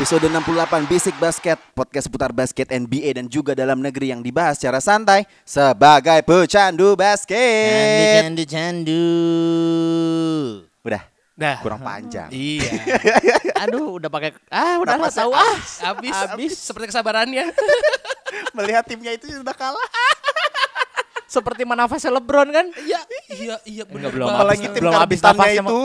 Episode 68 Basic Basket, podcast seputar basket NBA dan juga dalam negeri yang dibahas secara santai sebagai pecandu basket. Candu, candu, Udah, Dah. kurang panjang. Iya. Aduh, udah pakai ah udah Napasnya tahu ah. Habis, habis seperti kesabarannya. Melihat timnya itu sudah kalah. Seperti menafasnya LeBron kan? Iya, iya, iya benar. belum. Apalagi tim Belum habis nafasnya, itu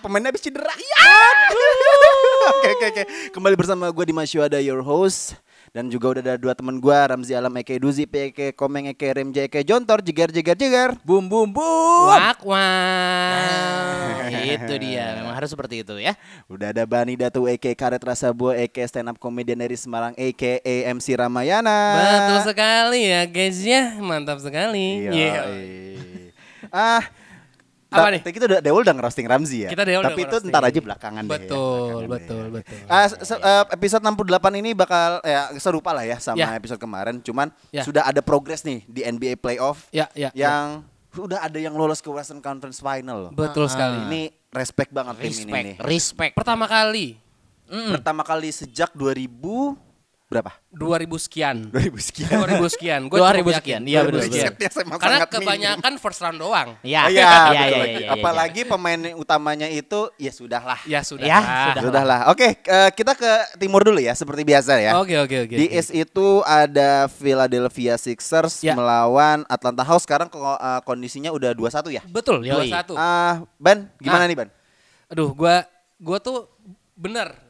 pemainnya habis cedera. Ya. Oke oke oke. Kembali bersama gue Dimas Yuada your host dan juga udah ada dua teman gue Ramzi Alam Eke Duzi Eke Komeng Eke Remja Eke Jontor jeger jeger jeger. Bum bum bum. Wak, wak. Nah, itu dia. Memang harus seperti itu ya. Udah ada Bani Datu Eke Karet Rasa Buah Eke stand up comedian dari Semarang Eke MC Ramayana. Betul sekali ya guys ya. Mantap sekali. Iya. Iya. Ah, Apa nih? Kita udah Deul udah ngerosting Ramzi ya. Kita udah Tapi itu ngerosting. ntar aja belakangan deh. ya, Betul, belakangan betul, deh. betul. Ah, se- se- eh, episode 68 ini bakal ya serupa lah ya sama Ya. episode kemarin. Cuman Ya. sudah ada progres nih di NBA playoff Ya, ya. yang sudah ada yang lolos ke Western Conference Final loh. Betul sekali. Ini respect banget tim ini Respect, nih. respect. Pertama kali Pertama kali sejak 2000 berapa? 2000 sekian. 2000 sekian. 2000 sekian. Gua 2000 cukup sekian, iya, 2000 benar, Karena minim. kebanyakan first round doang. Ya, Oh, iya, ya, betul ya, lagi. ya, ya, ya. Apalagi pemain utamanya itu ya sudahlah. Ya sudah. Ya, lah. sudah. Sudahlah. Oke, eh, kita ke timur dulu ya seperti biasa ya. Oke, oke, oke. Di oke. East itu ada Philadelphia Sixers Ya. melawan Atlanta Hawks. Sekarang ko- eh, kondisinya udah 2-1 ya. Betul, Yoi. 21. Ah, Ban, gimana Ah. nih, Ban? Aduh, gua gua tuh bener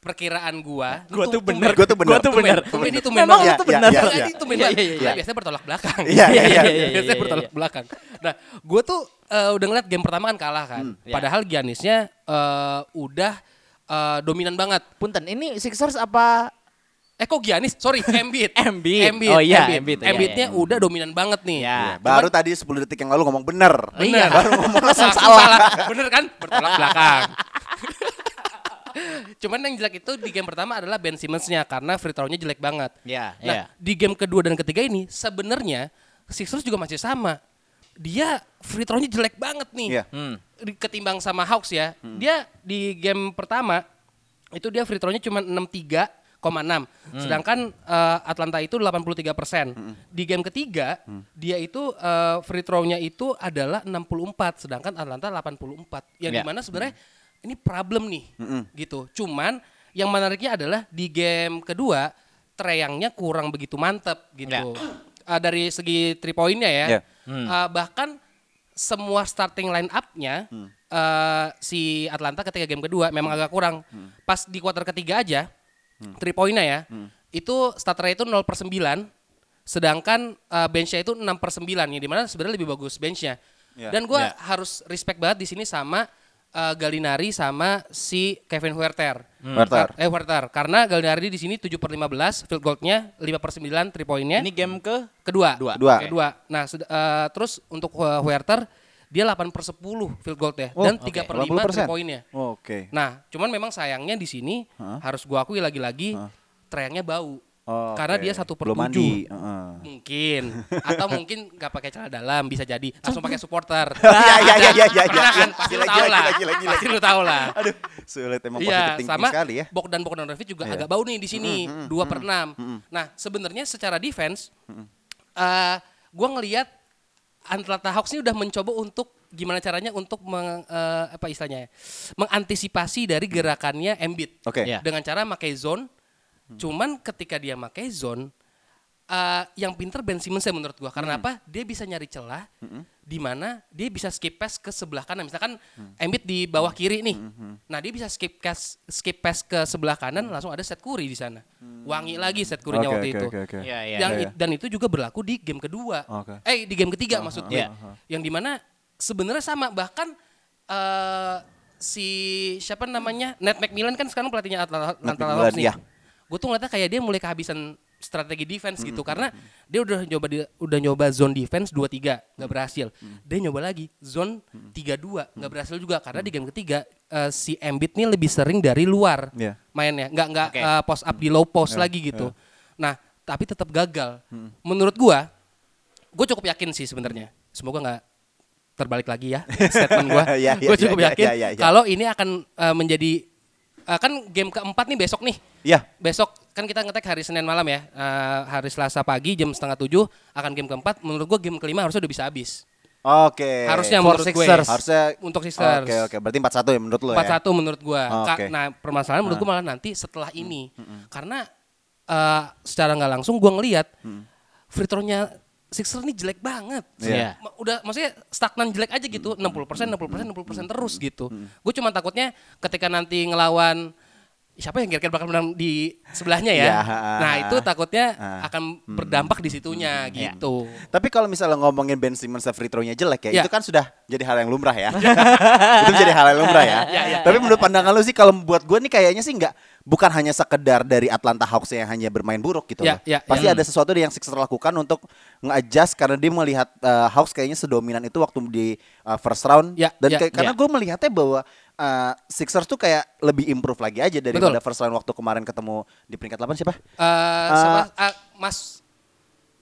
perkiraan gua. Gua tuh bener. Gua tuh bener. Gua tuh bener. Tumben itu tumben Memang Iya, bener. iya, iya. Iya, banget. iya, iya. Nah, Biasanya bertolak belakang. Iya, iya, iya, iya, Biasanya iya, bertolak iya. belakang. Nah, gua tuh eh, udah ngeliat game pertama kan kalah kan. iya. Padahal Giannisnya eh, udah eh, dominan banget. Punten, ini Sixers apa Eh kok Giannis? Sorry, Embiid. Embiid. Embiid. Oh iya, Embiid. Embiid, iya, Embiidnya iya. udah dominan banget nih. Ya. Baru tadi 10 detik yang lalu ngomong bener. Bener. Iya. Baru ngomong langsung salah. Bener kan? Bertolak belakang. Cuman yang jelek itu di game pertama adalah Ben Simmons-nya karena free throw-nya jelek banget. Ya, Nah, ya. di game kedua dan ketiga ini sebenarnya Sixers juga masih sama. Dia free throw-nya jelek banget nih. Iya. Hmm. Ketimbang sama Hawks ya. Dia di game pertama itu dia free throw-nya cuma 63,6. Sedangkan eh, Atlanta itu 83%. Di game ketiga dia itu eh, free throw-nya itu adalah 64 sedangkan Atlanta 84. Yang Ya. di mana sebenarnya ini problem nih gitu. Cuman yang menariknya adalah di game kedua Treyangnya kurang begitu mantep gitu. Eh, dari segi three point-nya ya. Ya. Eh, bahkan semua starting line up-nya eh, si Atlanta ketika game kedua memang agak kurang. Pas di kuarter ketiga aja, three point-nya ya, itu starternya itu 0 per 9, sedangkan eh, bench-nya itu 6 per 9, yang di mana sebenarnya lebih bagus bench-nya. Ya. Dan gue Ya. harus respect banget di sini sama eh, Gallinari sama si Kevin Huerter. Huerter. Kar- Eh Huerter. Karena Gallinari di sini 7 per 15, field goal-nya 5 per 9, three point-nya. Ini game ke Kedua. Dua. Dua. Kedua. Nah, sed- eh, terus untuk Hu- Huerter dia 8 per 10 field goal ya Oh, dan 3 oke. per 5 80%. three poinnya. Oke. Nah, cuman memang sayangnya di sini harus gua akui lagi-lagi trayangnya bau. Oh, Karena oke. dia satu per Belum mandi. tujuh. Heeh. Mungkin atau mungkin nggak pakai celana dalam bisa jadi langsung pakai supporter. Iya, iya, iya, iya, iya, kan? Pasti lu tahu lah. gila, gila, gila. Pasti lu tahu lah. Aduh, sulit emang Iya, positive thinking sama sekali ya. Bogdan Bogdanovic juga Iya. agak bau nih di sini, dua per enam. Nah, sebenarnya secara defense, eh gue ngelihat Atlanta Hawks ini udah mencoba untuk gimana caranya untuk meng, eh, apa istilahnya, ya, mengantisipasi dari gerakannya Embiid Oke. Iya. dengan cara pakai zone. Cuman ketika dia pakai zone, eh, yang pinter Ben Simmons ya menurut gua. Karena apa? Dia bisa nyari celah di mana dia bisa skip pass ke sebelah kanan. Misalkan Embiid di bawah kiri nih. Nah, dia bisa skip pass skip pass ke sebelah kanan langsung ada Seth Curry di sana. Wangi lagi Seth Curry-nya Oke, waktu oke, itu. oke, oke. Iya, iya. Dan, Iya, it- dan itu juga berlaku di game kedua. Oke. Eh di game ketiga maksud gue. Iya. Yang di mana sebenarnya sama bahkan eh si siapa namanya Ned McMillan kan sekarang pelatihnya Atlanta, Hawks nih. iya. Gue tuh ngeliatnya kayak dia mulai kehabisan strategi defense gitu karena dia udah nyoba udah nyoba zone defense 2-3 nggak berhasil. Dia nyoba lagi zone 3-2 nggak berhasil juga karena di game ketiga eh, si Embiid nih lebih sering dari luar Iya. mainnya nggak nggak Oke. eh, post up di low post lagi gitu. Nah tapi tetap gagal. Menurut gua, gue cukup yakin sih sebenarnya. Semoga nggak terbalik lagi ya statement gua. Iya, iya, gue cukup iya, yakin iya, iya. kalau ini akan eh, menjadi eh, kan game keempat nih besok nih. Iya. Besok kan kita ngetek hari Senin malam ya. Eh, hari Selasa pagi jam setengah tujuh akan game keempat. Menurut gua game kelima harusnya udah bisa habis. Oke. Harusnya For menurut gue. Sixers. Harusnya Untuk Sixers. Oke, oke. Berarti 4-1 ya menurut lo ya? Empat satu menurut gua. Oh, Ka- oke. Nah permasalahan menurut gua malah nanti setelah ini, karena eh, secara nggak langsung gua ngelihat free throw-nya Sixers ini jelek banget. Iya. Ma- Udah maksudnya stagnan jelek aja gitu, 60 60 60 terus gitu. Gue cuma takutnya ketika nanti ngelawan siapa yang kira-kira bakal menang di sebelahnya ya. Iya, nah itu takutnya ah. akan berdampak di situnya gitu. Tapi kalau misalnya ngomongin Ben Simmons free throw-nya jelek ya, Ya. itu kan sudah jadi hal yang lumrah ya. itu jadi hal yang lumrah ya. Ya, ya, Tapi menurut pandangan lu sih kalau buat gue nih kayaknya sih nggak bukan hanya sekedar dari Atlanta Hawks yang hanya bermain buruk gitu Ya, loh. ya, Pasti ya. ada sesuatu yang Sixers lakukan untuk nge-adjust karena dia melihat uh, Hawks kayaknya sedominan itu waktu di uh, first round Ya, dan ya, kayak- karena ya. gue melihatnya bahwa uh, Sixers tuh kayak lebih improve lagi aja daripada Betul. first round waktu kemarin ketemu di peringkat 8 siapa? Eh, siapa? Ah, Mas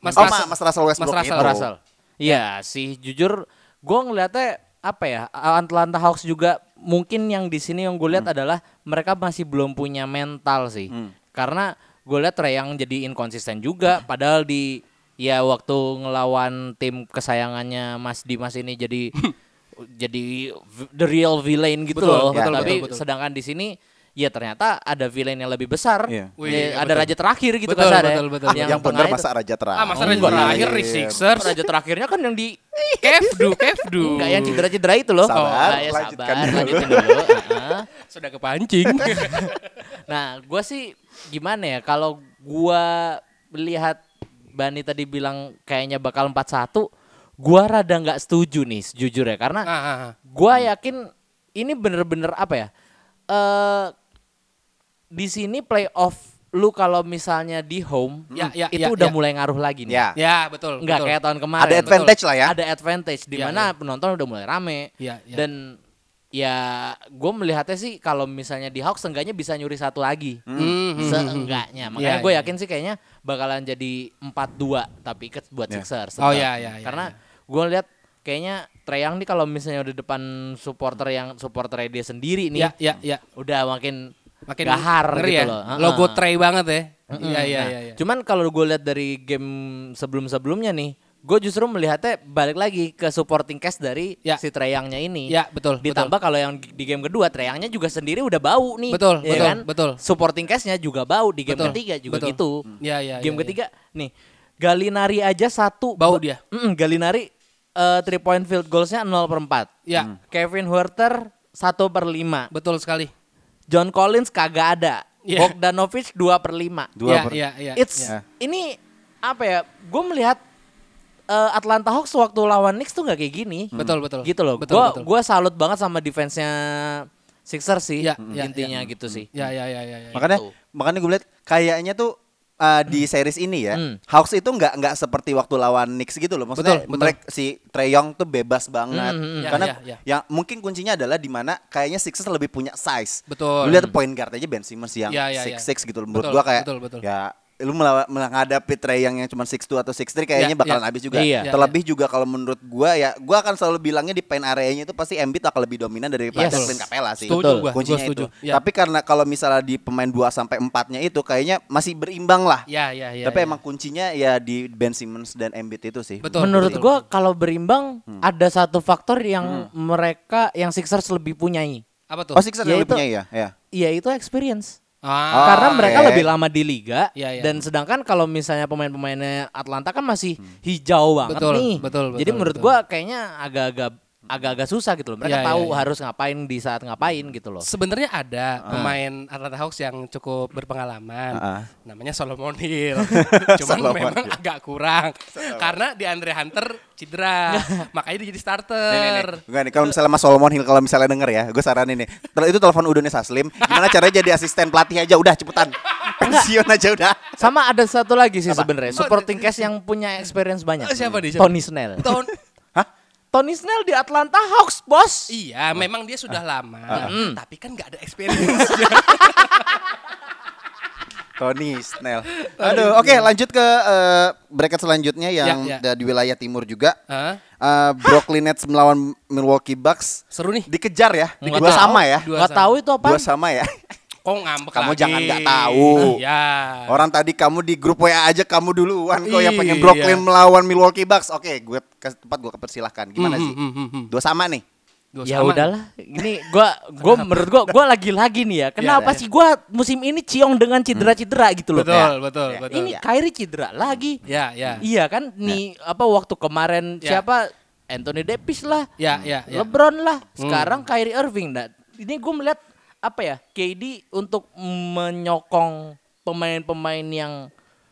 Mas oh, Russell. Ma- Mas Russell Westbrook Mas Russell. itu. Russell. Iya sih, jujur gue ngeliatnya apa ya Atlanta Hawks juga mungkin yang di sini yang gue lihat adalah mereka masih belum punya mental sih, karena gue lihat Trae yang jadi inkonsisten juga, padahal di ya waktu ngelawan tim kesayangannya Mas Dimas ini jadi jadi v- the real villain gitu Betul, loh, betul, tapi betul, betul. sedangkan di sini ya ternyata ada villain yang lebih besar, Iya. Wih, Ya, iya, ada betul. raja terakhir gitu Betul, kasar ya. betul, betul, Ah, betul. yang, tengah benar masa Raja terakhir. Ah, masa Oh, Raja enggak. terakhir di Sixers. Raja terakhirnya kan yang di Kevdu, Kevdu. Enggak yang cedera-cedera itu loh. Sabar, Oh, ya lanjutkan sabar, dulu. lanjutin dulu. Heeh. Sudah kepancing. Nah, gua sih gimana ya kalau gua melihat Bani tadi bilang kayaknya bakal 4-1, gua rada nggak setuju nih sejujurnya karena Ah, ah, ah. gua yakin ini bener-bener apa ya? Eh di sini playoff lu kalau misalnya di home Ya, ya, itu ya, udah ya. mulai ngaruh lagi nih. Ya. Ya, betul. Nggak betul. kayak tahun kemarin. Ada advantage lah ya. Ada advantage di Iya, mana iya. penonton udah mulai rame. Iya, iya. Dan ya gue melihatnya sih kalau misalnya di Hawks seenggaknya bisa nyuri satu lagi. Hmm, hmm, hmm, Seenggaknya. hmm. Makanya Iya, gue yakin sih kayaknya bakalan jadi 4-2 tapi ke buat Iya. Sixers. Oh, iya, iya, iya, Karena iya. Gue lihat kayaknya Trae Young nih kalau misalnya udah depan supporter yang supporter dia sendiri nih Ya, ya, ya. udah makin Makin gahar ngeri gitu ya. loh. Heeh. Logo tray banget ya. Iya, iya, Nah, iya, iya. Cuman kalau gue lihat dari game sebelum-sebelumnya nih, gue justru melihatnya balik lagi ke supporting cast dari Ya. si Treyangnya ini. Ya, betul, Ditambah kalau yang di game kedua Treyangnya juga sendiri udah bau nih. Betul, ya betul, kan? betul. Supporting castnya juga bau di game Betul, ketiga juga betul. gitu. Ya, ya, game ya, ketiga nih Galinari aja satu Bau ba- dia. Mm-mm, Galinari eh, three point field goalsnya 0 per 4 Ya, Kevin Huerter 1 per 5 betul sekali. John Collins kagak ada Iya. Bogdanovic 2 per 5 Dua Iya, per- iya, iya. It's Ya. ini apa ya? Gue melihat eh, Atlanta Hawks waktu lawan Knicks tuh nggak kayak gini. Betul, betul. Gitu loh. Betul, Gue betul. gua salut banget sama defense-nya Sixers sih. Ya, ya, intinya gitu sih. Ya, ya, ya, ya. ya. Makanya Gitu. makanya gue lihat kayaknya tuh uh, di series ini ya, Hmm. Hawks itu nggak nggak seperti waktu lawan Knicks gitu loh. Maksudnya Betul, betul. mereka si Trey Young tuh bebas banget. Hmm, hmm, Ya, Karena ya, ya. yang mungkin kuncinya adalah di mana kayaknya Sixers lebih punya size. Betul. Lu lihat point guard aja Ben Simmons yang Ya, ya, ya. 6'6 gitu. Menurut Betul, gua kayak betul, betul. ya lu menghadapi Trey Young yang cuma 6'2 atau 6'3 kayaknya Ya, bakalan ya. habis juga. Iya. Ya, Terlebih juga kalau menurut gua ya gua akan selalu bilangnya di paint areanya itu pasti Embiid akan lebih dominan daripada Yes. Clint Capella sih. Setuju gua, kuncinya gua setuju. itu. Ya. Tapi karena kalau misalnya di pemain 2 sampai 4-nya itu kayaknya masih berimbang lah. Ya, ya, ya. Tapi ya. emang kuncinya ya di Ben Simmons dan Embiid itu sih. Betul. Menurut betul. gue kalau berimbang Hmm. ada satu faktor yang mereka yang Sixers lebih punyai. apa tuh? Oh Sixers Ya lebih itu- punya ya? Ya. Iya itu experience. Ah, karena mereka lebih lama di liga Iya, iya. dan sedangkan kalau misalnya pemain-pemainnya Atlanta kan masih hijau banget Betul, nih. betul, Jadi betul, menurut betul. gua kayaknya agak-agak agak-agak susah gitu loh. Mereka iya, tahu iya. harus ngapain di saat ngapain gitu loh. Sebenarnya ada Ah. pemain Atlanta Hawks yang cukup berpengalaman. Ah. Namanya Solomon Hill. Cuman Solomon memang Hill. agak kurang. Karena di Andre Hunter cedera. makanya dia jadi starter. Nih, nih, nih. Enggak nih, kalau misalnya Mas Solomon Hill kalau misalnya denger ya, gue saranin nih. Tel- Itu telepon Udonis Aslim, gimana caranya jadi asisten pelatih aja udah cepetan. Pensiun aja udah. Sama ada satu lagi sih sebenarnya supporting cast yang punya experience banyak. Siapa nih? Tony Snell. Tahun Tony Snell di Atlanta Hawks, bos. Iya, memang dia sudah lama. Ah. Tapi kan nggak ada experience. Tony Snell. Aduh, oke lanjut ke eh, bracket selanjutnya yang Ya, ya. di wilayah timur juga. Eh, Brooklyn Nets melawan Milwaukee Bucks. Seru nih. Dikejar ya, Nggak dua tahu. sama ya. Dua Nggak sama. tahu itu apa? Dua sama ya. Kok ngambek Kamu lagi? jangan nggak tahu. Iya. Orang tadi kamu di grup WA aja kamu duluan kok yang pengen Iya. Brooklyn melawan Milwaukee Bucks. Oke, gue ke tempat gue kepersilahkan. Gimana Hmm, sih? hmm, hmm, hmm. Dua sama nih. Dua Ya sama. udahlah, ini gua gua menurut gua gua lagi-lagi nih ya. Kenapa ya. sih gua musim ini ciong dengan cedera-cedera gitu loh. Betul, Ya. betul, Ya. betul. Ini Kyrie cedera lagi. Ya, ya. Iya kan nih apa waktu kemarin Ya. siapa Anthony Davis lah, Ya, ya, ya. LeBron lah, sekarang Kyrie Irving. Nah, ini gue melihat apa ya KD untuk menyokong pemain-pemain yang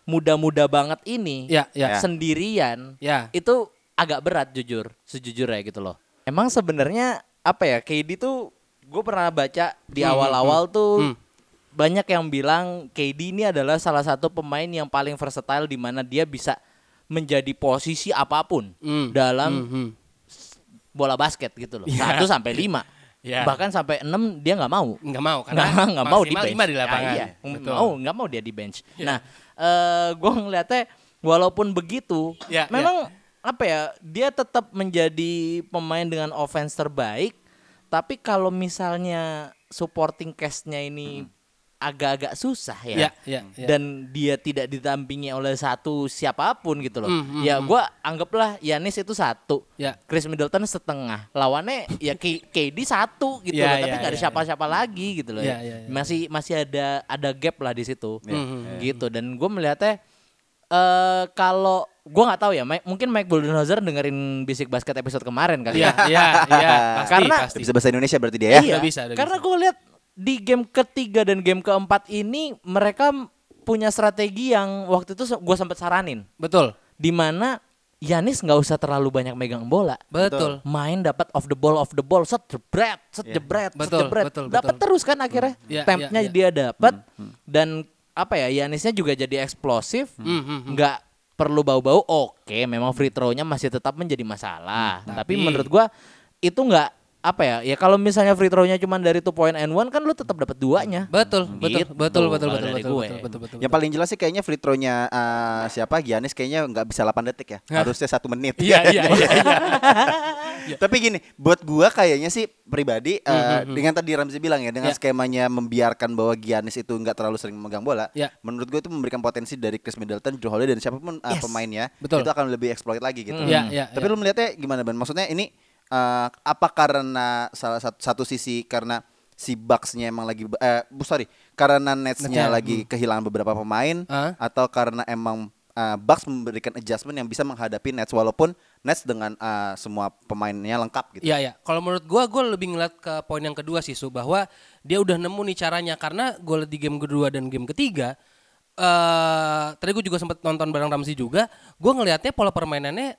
muda-muda banget ini Ya, ya. sendirian Ya. itu agak berat jujur sejujurnya gitu loh. Emang sebenarnya apa ya KD tuh gue pernah baca di Hmm, awal-awal tuh hmm. banyak yang bilang KD ini adalah salah satu pemain yang paling versatile di mana dia bisa menjadi posisi apa pun Hmm, dalam hmm, hmm. bola basket gitu loh. Ya. Satu sampai lima. Ya. Bahkan sampai enam dia nggak mau. Nggak mau karena Nggak nggak mau di bench. lima di lapangan. Iya. Betul. Mau nggak mau dia di bench. Nah, eh gue ngeliatnya walaupun begitu, Ya, memang apa ya dia tetap menjadi pemain dengan offense terbaik. Tapi kalau misalnya supporting cast-nya ini agak-agak susah ya, Ya, ya, ya. dan dia tidak ditampingi oleh satu siapa pun gitu loh. Hmm, hmm, ya gua anggaplah Yanis itu satu, Ya. Chris Middleton setengah, lawannya ya K- KD satu gitu Ya, loh, ya, tapi nggak ada ya, siapa-siapa lagi gitu loh. Ya, ya, ya. Masih masih ada ada gap lah di situ, Hmm, gitu. Dan gue melihatnya eh kalau gue nggak tahu ya, Mike- mungkin Mike Budenholzer dengerin bisik basket episode kemarin kali Iya, ya. iya, iya. Pasti, Karena- pasti. Bisa bahasa Indonesia berarti dia ya. Iya. Udah bisa, udah Karena bisa. gue lihat di game ketiga dan game keempat ini mereka punya strategi yang waktu itu gue sempat saranin, Betul. di mana Yanis nggak usah terlalu banyak megang bola. Betul. Main dapat off the ball, off the ball, set jebret, set jebret, set Betul, jebret. betul, Dapat betul. terus kan akhirnya. Iya, Tempnya iya, iya. dia dapat dan apa ya Yanisnya juga jadi eksplosif. Hmm, hmm, hmm. Nggak perlu bau-bau. Oke, memang free throw-nya masih tetap menjadi masalah. Tapi, Tapi- menurut gua itu nggak apa ya? Ya kalau misalnya free throw-nya cuma dari two point and one kan lu tetap dapat duanya. Betul, betul, Gitu, betul, betul, betul, dari betul, gue. betul, betul, betul. Yang paling jelas sih kayaknya free throw-nya eh, siapa Giannis kayaknya nggak bisa 8 detik ya. Harusnya satu menit. Iya, iya, iya, iya. Tapi gini, buat gua kayaknya sih pribadi eh, Hmm, dengan tadi Ramzi bilang ya, dengan Ya. skemanya membiarkan bahwa Giannis itu nggak terlalu sering memegang bola, Ya. menurut gue itu memberikan potensi dari Chris Middleton, Drew Holiday dan siapa pun eh, Yes. pemainnya Betul. itu akan lebih exploit lagi gitu. Hmm. Ya, ya, Tapi ya. lu melihatnya gimana Ban? Maksudnya ini eh, apa karena salah satu, satu sisi karena si Bucks-nya emang lagi eh bu- sorry, karena Nets-nya lagi kehilangan beberapa pemain Ah. atau karena emang uh, Bucks memberikan adjustment yang bisa menghadapi Nets walaupun Nets dengan uh, semua pemainnya lengkap gitu. Iya ya. Kalau menurut gua gua lebih ngeliat ke poin yang kedua sih Su bahwa dia udah nemu nih caranya karena gua liat di game kedua dan game ketiga eh tadi gue juga sempat nonton bareng Ramzi juga, gua ngelihatnya pola permainannya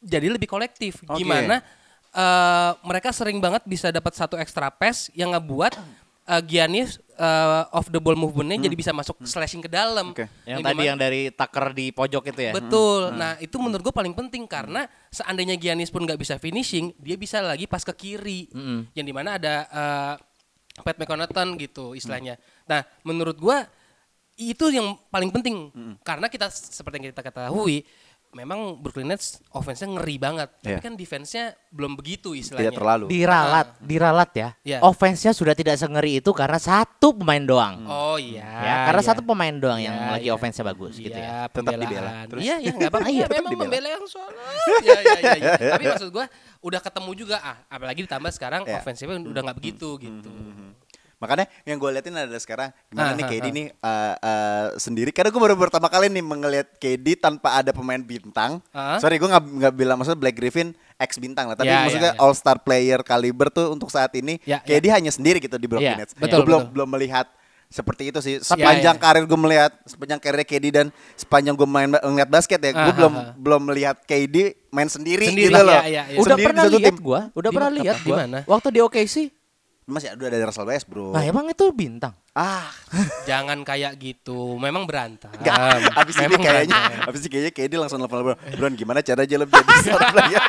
jadi lebih kolektif. Oke. Gimana eh mereka sering banget bisa dapat satu extra pass yang ngebuat eh, Giannis eh, off the ball movementnya jadi bisa masuk slashing ke dalam. Oke. Yang Yang tadi yang dari Tucker di pojok itu ya. Betul. Nah itu menurut gue paling penting karena seandainya Giannis pun nggak bisa finishing, dia bisa lagi pas ke kiri, yang di mana ada uh, Pat McConnaughton gitu istilahnya. Nah menurut gue itu yang paling penting karena kita seperti yang kita ketahui. Memang Brooklyn Nets offense-nya ngeri banget, tapi Iya. kan defense-nya belum begitu istilahnya. Tidak terlalu. Diralat, diralat ya. Iya. Offense-nya sudah tidak sengeri itu karena satu pemain doang. Oh iya. ya, karena iya. satu pemain doang yang Iya, lagi iya. offense-nya bagus gitu ya. Iya, Tetap dibela. Terus? Iya, iya, nggak apa-apa. Iya, memang dibela. membela yang sholat. Iya, iya, iya. Tapi maksud gua udah ketemu juga ah, apalagi ditambah sekarang Iya. ofensifnya udah nggak begitu gitu. Makanya yang gue liatin adalah sekarang gimana Ah, nih KD ah. nih uh, uh, sendiri. Karena gue baru pertama kali nih melihat KD tanpa ada pemain bintang. Ah. Sorry gue nggak nggak bilang maksudnya Black Griffin ex bintang lah. Tapi Ya, maksudnya ya, ya. all star player kaliber tuh untuk saat ini Ya, KD hanya sendiri gitu di Brooklyn Ya, Nets. betul, Gua belum betul. belum melihat seperti itu sih. Ya, Sepanjang ya. karir gue melihat, sepanjang karir KD dan sepanjang gue main ngeliat basket ya, gue Ah, belum belum melihat KD main sendiri, Sendiri, gitu loh. ya, ya, ya. Udah Sendiri pernah lihat tim. gua, udah Di pernah lihat mana? Waktu di OKC. Masih udah ada Russell Westbrook. Nah, emang itu bintang. Ah, Jangan kayak gitu. Memang berantem. Enggak, abis ini kayaknya, berantem. abis ini kayaknya KD langsung nelfon LeBron. Bron gimana cara aja lo jadi star player?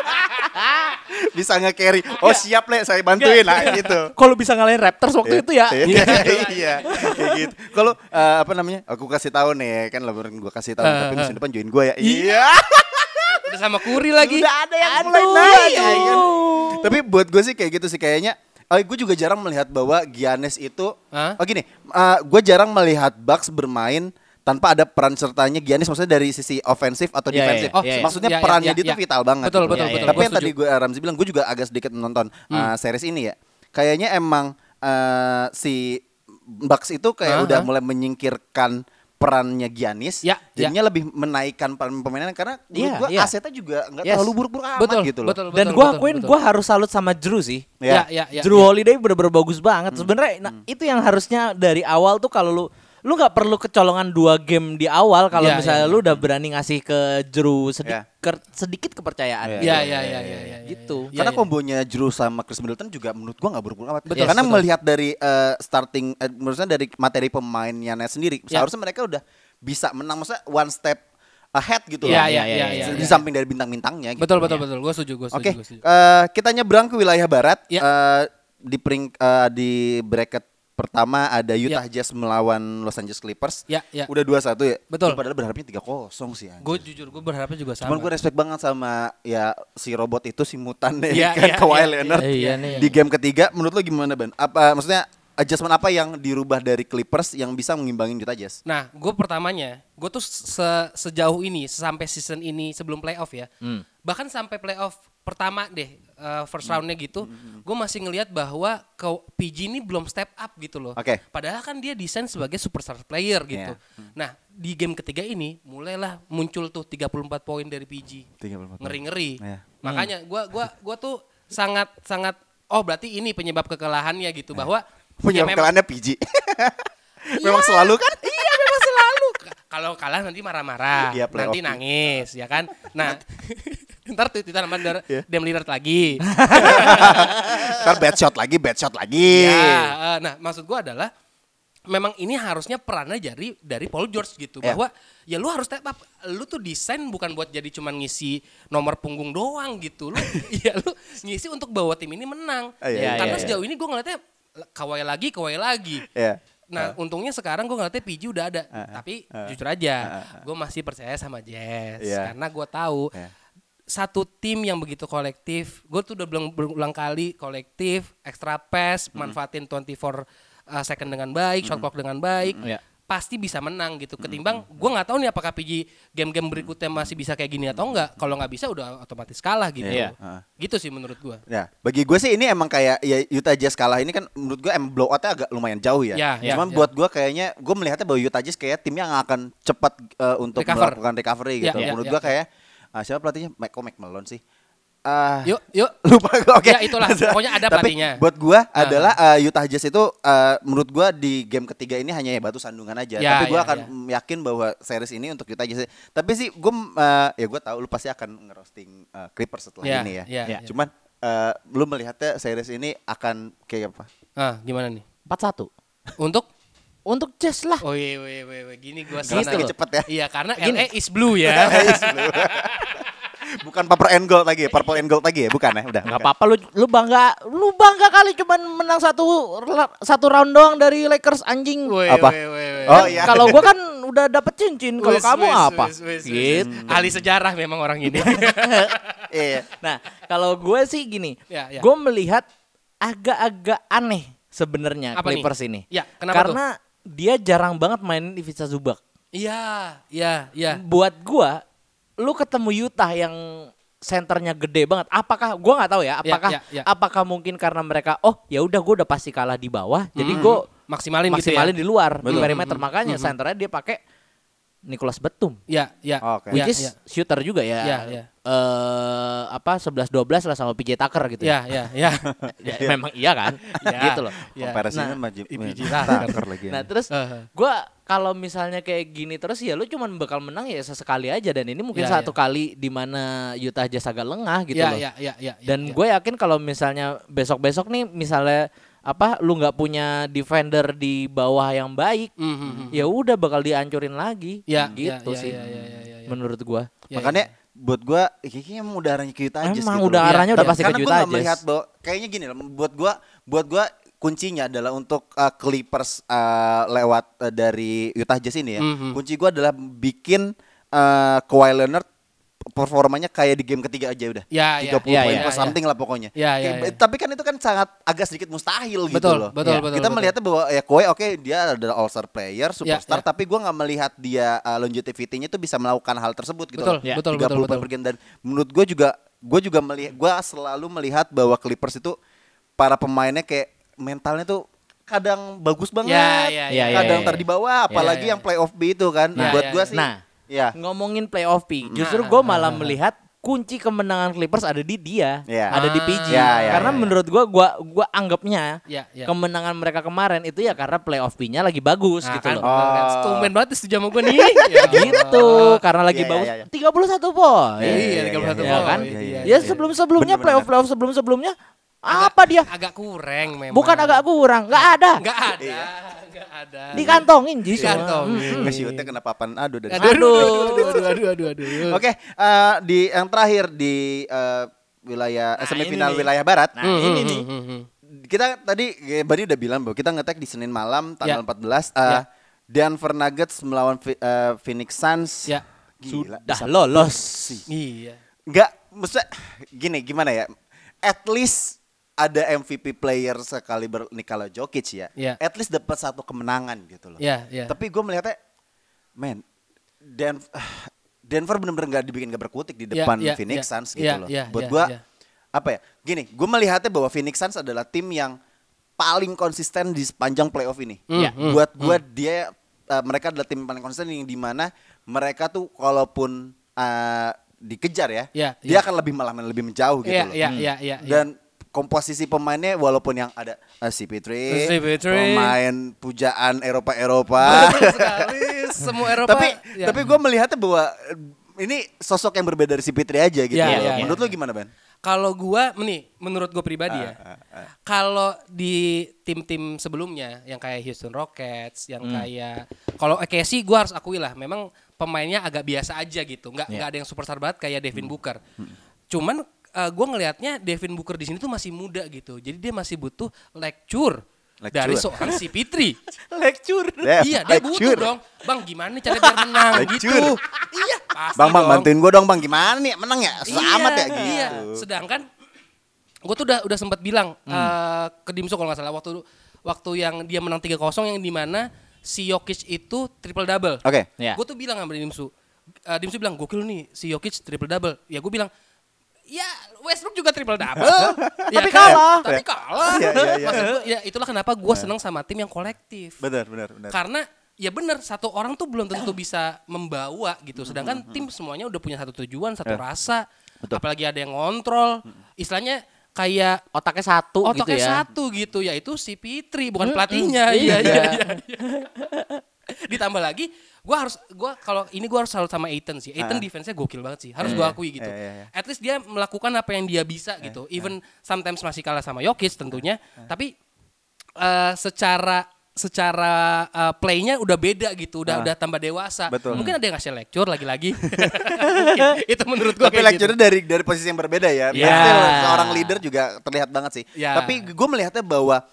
Bisa nge-carry. Oh siap le, saya bantuin lah gitu. Kalau bisa ngalahin Raptors waktu itu ya. Iya, iya, kayak gitu. Kalau eh, apa namanya? Aku kasih tahu nih, kan LeBron gue kasih tahu, tapi musim depan join gue ya. Iya. Udah sama Kuri lagi. Udah ada yang mulai naik. iya. ya kan? Tapi buat gue sih kayak gitu sih kayaknya. Oh, gue juga jarang melihat bahwa Giannis itu. Hah? Oh gini, gue jarang melihat Bucks bermain tanpa ada peran sertanya Giannis maksudnya dari sisi ofensif atau Iya, iya, defensif. iya, iya. Maksudnya Iya, iya, perannya iya, dia tuh iya. vital banget. Betul, gitu. betul, Iya, betul. Tapi Gua yang tadi gue Ramzi bilang, gue juga agak sedikit menonton uh, series ini ya. Kayaknya emang uh, si Bucks itu kayak Hah, udah hah? mulai menyingkirkan perannya Giannis, Ya, ya. jadinya lebih menaikkan peran pemainan karena menurut Iya, gue iya. asetnya juga nggak Yes. terlalu buruk-buruk amat Betul, gitu loh. betul, Dan betul, gue betul, akuin gue harus salut sama Drew sih. Ya. Ya, ya, ya. Drew ya. Holiday bener-bener bagus banget. Sebenarnya nah, itu yang harusnya dari awal tuh kalau lu lu nggak perlu kecolongan dua game di awal kalau Ya, misalnya ya, lu udah berani ngasih ke Drew sedi- Ya. ke- sedikit kepercayaan. Ya, ya, ya, ya, ya, Gitu. Ya, Karena ya. kombonya Drew sama Chris Middleton juga menurut gua nggak buruk-buruk amat. Betul, Karena betul. melihat dari eh, starting, eh, maksudnya dari materi pemainnya sendiri, Ya. seharusnya mereka udah bisa menang, maksudnya one step ahead gitu Ya, loh. ya, ya, ya, ya, ya, Di ya. samping dari bintang-bintangnya. Gitu. Betul, betul, betul. Gue setuju, gue setuju. Oke, gua setuju. eh, kita nyebrang ke wilayah barat. Ya. Eh, di pering, eh, di bracket pertama ada Utah Jazz melawan Los Angeles Clippers. Ya, ya. Udah 2-1 ya. Betul. Gua Padahal berharapnya 3-0 sih. Gue jujur, gue berharapnya juga sama. Cuman gue respect banget sama ya si robot itu si mutan deh Iya, kan iya, Kawhi iya, Leonard. iya, iya nih. Di game ketiga menurut lo gimana Ben? Apa maksudnya adjustment apa yang dirubah dari Clippers yang bisa mengimbangin Utah Jazz? Nah, gue pertamanya, gue tuh se- sejauh ini, sampai season ini sebelum playoff ya, Hmm. bahkan sampai playoff pertama deh, uh, Hmm. first roundnya gitu, gue masih ngelihat bahwa ke PG ini belum step up gitu loh. Oke. Padahal kan dia desain sebagai superstar player gitu. Iya. Nah, di game ketiga ini mulailah muncul tuh 34 poin dari PG. 34 poin. Ngeri-ngeri. Iya. Makanya gua gua gua tuh sangat sangat oh berarti ini penyebab kekalahannya gitu bahwa Punya ya kekalahannya PG. Memang selalu kan? Iya memang selalu. Kalau kalah nanti marah-marah, Iya, nanti nangis, ya kan? Nah, ntar tweetan sama Dar- Iya. Dame Lillard lagi. Ntar bad shot lagi, bad shot lagi. ya, nah maksud gua adalah memang ini harusnya perannya dari dari Paul George gitu Iya. bahwa ya lu harus step up. Lu tuh desain bukan buat jadi cuman ngisi nomor punggung doang gitu. Lu ya lu ngisi untuk bawa tim ini menang. Ah, iya, iya, Karena iya. sejauh ini gua ngeliatnya kawai lagi, kawai lagi. Iya. Nah, untungnya sekarang gue ngeliatnya PG udah ada. Ah, Tapi ah, jujur aja, ah, gue masih percaya sama Jazz. Iya. Karena gue tahu Iya. Satu tim yang begitu kolektif, gue tuh udah bilang berulang kali kolektif, extra pass, Hmm. manfaatin 24 uh, second dengan baik, shot clock dengan baik, Iya. pasti bisa menang gitu. Ketimbang gue nggak tahu nih apakah PG game-game berikutnya masih bisa kayak gini atau enggak. Kalau nggak bisa udah otomatis kalah gitu. Iya. Ah. Gitu sih menurut gue. Ya, bagi gue sih ini emang kayak ya Utah Jazz kalah ini kan menurut gue emang blowoutnya agak lumayan jauh ya. Ya, ya, Cuman ya. buat gue kayaknya gue melihatnya bahwa Utah Jazz kayak tim yang akan cepat eh, untuk Recover. melakukan recovery Ya, gitu. ya, menurut ya, gue ya. kayak ah, siapa pelatihnya? Mike kok McMillan sih. Ah, Yuk, yuk. lupa gue oke Ya, itulah. Pokoknya ada Tapi pelatihnya. buat gue Ah. adalah eh, Utah Jazz itu eh, menurut gue di game ketiga ini hanya ya batu sandungan aja Ya, tapi gue ya, akan ya. yakin bahwa series ini untuk Utah Jazz tapi sih gue eh, ya gue tahu lu pasti akan ngerosting eh, Clippers setelah Ya, ini ya, ya, Ya. ya. cuman eh, lu melihatnya series ini akan kayak apa Ah, gimana nih? 4-1. Untuk Untuk Jazz lah. Oh iya, iya, iya, iya. gini gua sana. loh. cepet ya. Iya, karena Gini. LA is blue ya. bukan purple and gold lagi ya purple and gold lagi ya bukan ya udah bukan. apa-apa lu lu bangga lu bangga kali cuman menang satu satu round doang dari Lakers anjing. Woi, Apa? woi, woi, woi. Oh, iya. Kalau gua kan udah dapet cincin, kalau kamu wis, apa? Gitu. Ahli sejarah memang orang ini. Iya. Nah, kalau gue sih gini, Ya, ya. gue melihat agak-agak aneh sebenarnya Apa nih? Clippers ini. Ya, kenapa Karena dia jarang banget mainin Ivica Zubac. Iya, iya, iya. Buat gua, lu ketemu Utah yang senternya gede banget. Apakah gua nggak tahu ya, apakah ya, ya. apakah mungkin karena mereka oh ya udah gue udah pasti kalah di bawah. Jadi gue Maksimalin, gitu maksimalin ya. di luar di Betul. perimeter. Makanya senternya dia pakai Nicholas Betum. Ya, ya. Oke. Which Ya, is ya. shooter juga ya. Ya, ya. Eh apa 11 12 lah sama PJ Tucker gitu. Ya, ya, ya. Ya, memang iya kan? Ya. gitu loh. Ya. Komparasinya Nah, sama Jim IPG Tucker lagi. Nah, terus Uh-huh. gua kalau misalnya kayak gini terus ya lu cuman bakal menang ya sesekali aja dan ini mungkin Ya, satu ya. kali di mana Utah Jazz agak lengah gitu ya, loh. ya, ya, ya, ya, Dan ya. gue yakin kalau misalnya besok-besok nih misalnya apa lu nggak punya defender di bawah yang baik, Mhm, mhm. ya udah bakal dihancurin lagi. Ya, gitu ya, sih. ya, ya, ya, ya, ya. Menurut gua. Ya, Makanya buat gua kayaknya emang udah arahnya ke Utah Jazz Emang gitu udah loh. arahnya Iya, udah iya. pasti ke Karena Jazz. melihat bahwa kayaknya gini loh, buat gua buat gua kuncinya adalah untuk uh, Clippers uh, lewat uh, dari Utah Jazz ini ya. Mhm. Kunci gua adalah bikin uh, Kawhi Leonard performanya kayak di game ketiga aja udah. Ya, ya. 30 Ya, poin ya, plus ya. something lah pokoknya. Ya, ya, Kayak- ya. Tapi kan itu kan sangat agak sedikit mustahil gitu Betul, loh. betul, Ya, betul, Kita betul. melihatnya bahwa ya Kawhi oke dia adalah all star player, superstar, ya. tapi gua nggak melihat dia uh, longevity-nya tuh bisa melakukan hal tersebut gitu Betul, loh. ya. betul, 30 betul, poin betul. per game dan menurut gue juga gue juga melihat gue selalu melihat bahwa Clippers itu para pemainnya kayak mentalnya tuh kadang bagus banget, Ya, ya, ya, kadang ya, ya. di bawah, apalagi ya, yang playoff B itu kan. Nah, buat ya, gue ya. sih, Nah, ya, ngomongin playoff P, justru gue malah melihat kunci kemenangan Clippers ada di dia, Iya. ada di. PG. Ya, ya, karena ya, ya. menurut gua gua gua anggapnya Ya, ya. kemenangan mereka kemarin itu ya karena playoff P-nya lagi bagus Nah, gitu kan, loh. kan. Oh. Tumben banget setuju sama gue nih. Ya, gitu karena lagi Iya, iya, bagus iya, iya. 31 poin. Iya, Iya, iya, 31 iya, Ya poin. kan? iya, iya, Ya iya. sebelum-sebelumnya Bener, playoff bener. playoff sebelum-sebelumnya apa dia? Agak kurang memang. Bukan agak kurang, nggak ada. Enggak ada. Ada. Dikantongin Ji semua. Dikantongin. Hmm. nggak shootnya kena papan aduh dari Aduh, Aduh. aduh, aduh, aduh, aduh, aduh. Oke, eh, di yang terakhir di eh, wilayah Nah, semifinal nih. wilayah barat. Nah, ini nih. Hmm, hmm, kita tadi eh, Bani udah bilang bahwa kita ngetek di Senin malam tanggal Ya. 14 eh, Ya. Denver Nuggets melawan eh, Phoenix Suns. Ya. Gila, Dah bisa- lolos. Iya. Enggak, maksudnya gini gimana ya? At least ada MVP player sekaliber Nikola Jokic ya. Ya. At least dapat satu kemenangan gitu loh. Ya, ya. Tapi gue melihatnya, man, Denver, Denver bener-bener nggak dibikin gak berkutik di Ya, depan ya, Phoenix ya, Suns gitu ya, loh. ya, Buat ya, gue, ya. apa ya? Gini, gue melihatnya bahwa Phoenix Suns adalah tim yang paling konsisten di sepanjang playoff ini. Hmm, Ya. hmm, Buat gue dia, eh, mereka adalah tim paling konsisten yang di mana mereka tuh kalaupun eh, dikejar ya, Ya, dia ya. akan lebih malah lebih menjauh gitu Iya, loh. iya, iya, iya. iya. Dan komposisi pemainnya walaupun yang ada uh, CP3, CP3, pemain pujaan Eropa-Eropa. Betul sekali. Semua Eropa. tapi ya. tapi gue melihatnya bahwa eh, ini sosok yang berbeda dari CP3 aja gitu. Ya, ya, ya. Menurut lu gimana, Ben? Kalau gua nih, menurut gue pribadi ya. Ah, Kalau di tim-tim sebelumnya yang kayak Houston Rockets, yang Hmm. kayak kalau Casey gua harus akui lah, memang pemainnya agak biasa aja gitu. Nggak Iya. nggak ada yang superstar banget kayak Devin Hmm. Booker. Cuman uh, gua ngelihatnya Devin Booker di sini tuh masih muda gitu. Jadi dia masih butuh lecture, Lecture. dari seorang CP3. Lecture. iya, dia butuh dong. Bang, gimana cara biar menang gitu. Lecture. Iya, pasti Bang, bang, dong. bantuin gue dong, bang. Gimana nih? Menang ya? Susah amat ya gitu. Iya. Sedangkan gue tuh udah udah sempat bilang Hmm. eh, ke Dimso kalau nggak salah waktu waktu yang dia menang 3-0 yang di mana si Jokic itu triple double. Oke. Ya. Gue tuh bilang sama Dimsu. eh, Dimsu bilang gokil nih si Jokic triple double. Ya gue bilang Ya Westbrook juga triple double. ya Tapi kan? kalah. Tapi kalah. Iya, iya, iya. Maksud ya itulah kenapa gue seneng sama tim yang kolektif. Benar, benar, benar. Karena ya benar satu orang tuh belum tentu bisa membawa gitu. Sedangkan tim semuanya udah punya satu tujuan, satu Ya. rasa. Betul. Apalagi ada yang ngontrol. Istilahnya kayak Otaknya satu otaknya gitu ya. satu gitu yaitu si Pitri bukan pelatihnya. iya. Iya iya iya. Ditambah lagi gua harus gua kalau ini gua harus salut sama Aiton sih. Aiton Ah. defense-nya gokil banget sih. Harus Iya, gua iya. akui gitu. Iya, iya, iya. At least dia melakukan apa yang dia bisa gitu. Even sometimes masih kalah sama Jokic tentunya, tapi eh, secara secara eh, playnya udah beda gitu, udah Ah. udah tambah dewasa. Betul. Mungkin ada yang ngasih lecture lagi-lagi. Itu menurut gua Tapi lecture gitu. dari dari posisi yang berbeda ya. Still, seorang leader juga terlihat banget sih. Ya. Tapi gue melihatnya bahwa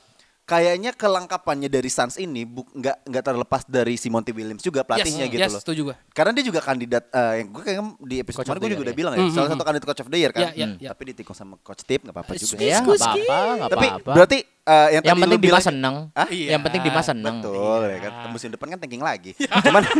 kayaknya kelengkapannya dari Suns ini bu- nggak nggak terlepas dari si Monty Williams juga pelatihnya yes, gitu yes, loh. setuju gua. Karena dia juga kandidat eh, yang gue kayaknya di episode kemarin gue the juga udah bilang ya, Mhm, salah mhm. satu kandidat coach of the year kan. Ya, ya, Hmm. ya. Tapi ditikung sama coach Tip nggak apa-apa juga. Ya nggak apa-apa, nggak Tapi berarti eh, yang, Yang penting Dimas bilang- seneng. Hah? Yang penting Dimas seneng. Betul ya kan. Musim depan kan tanking lagi. Cuman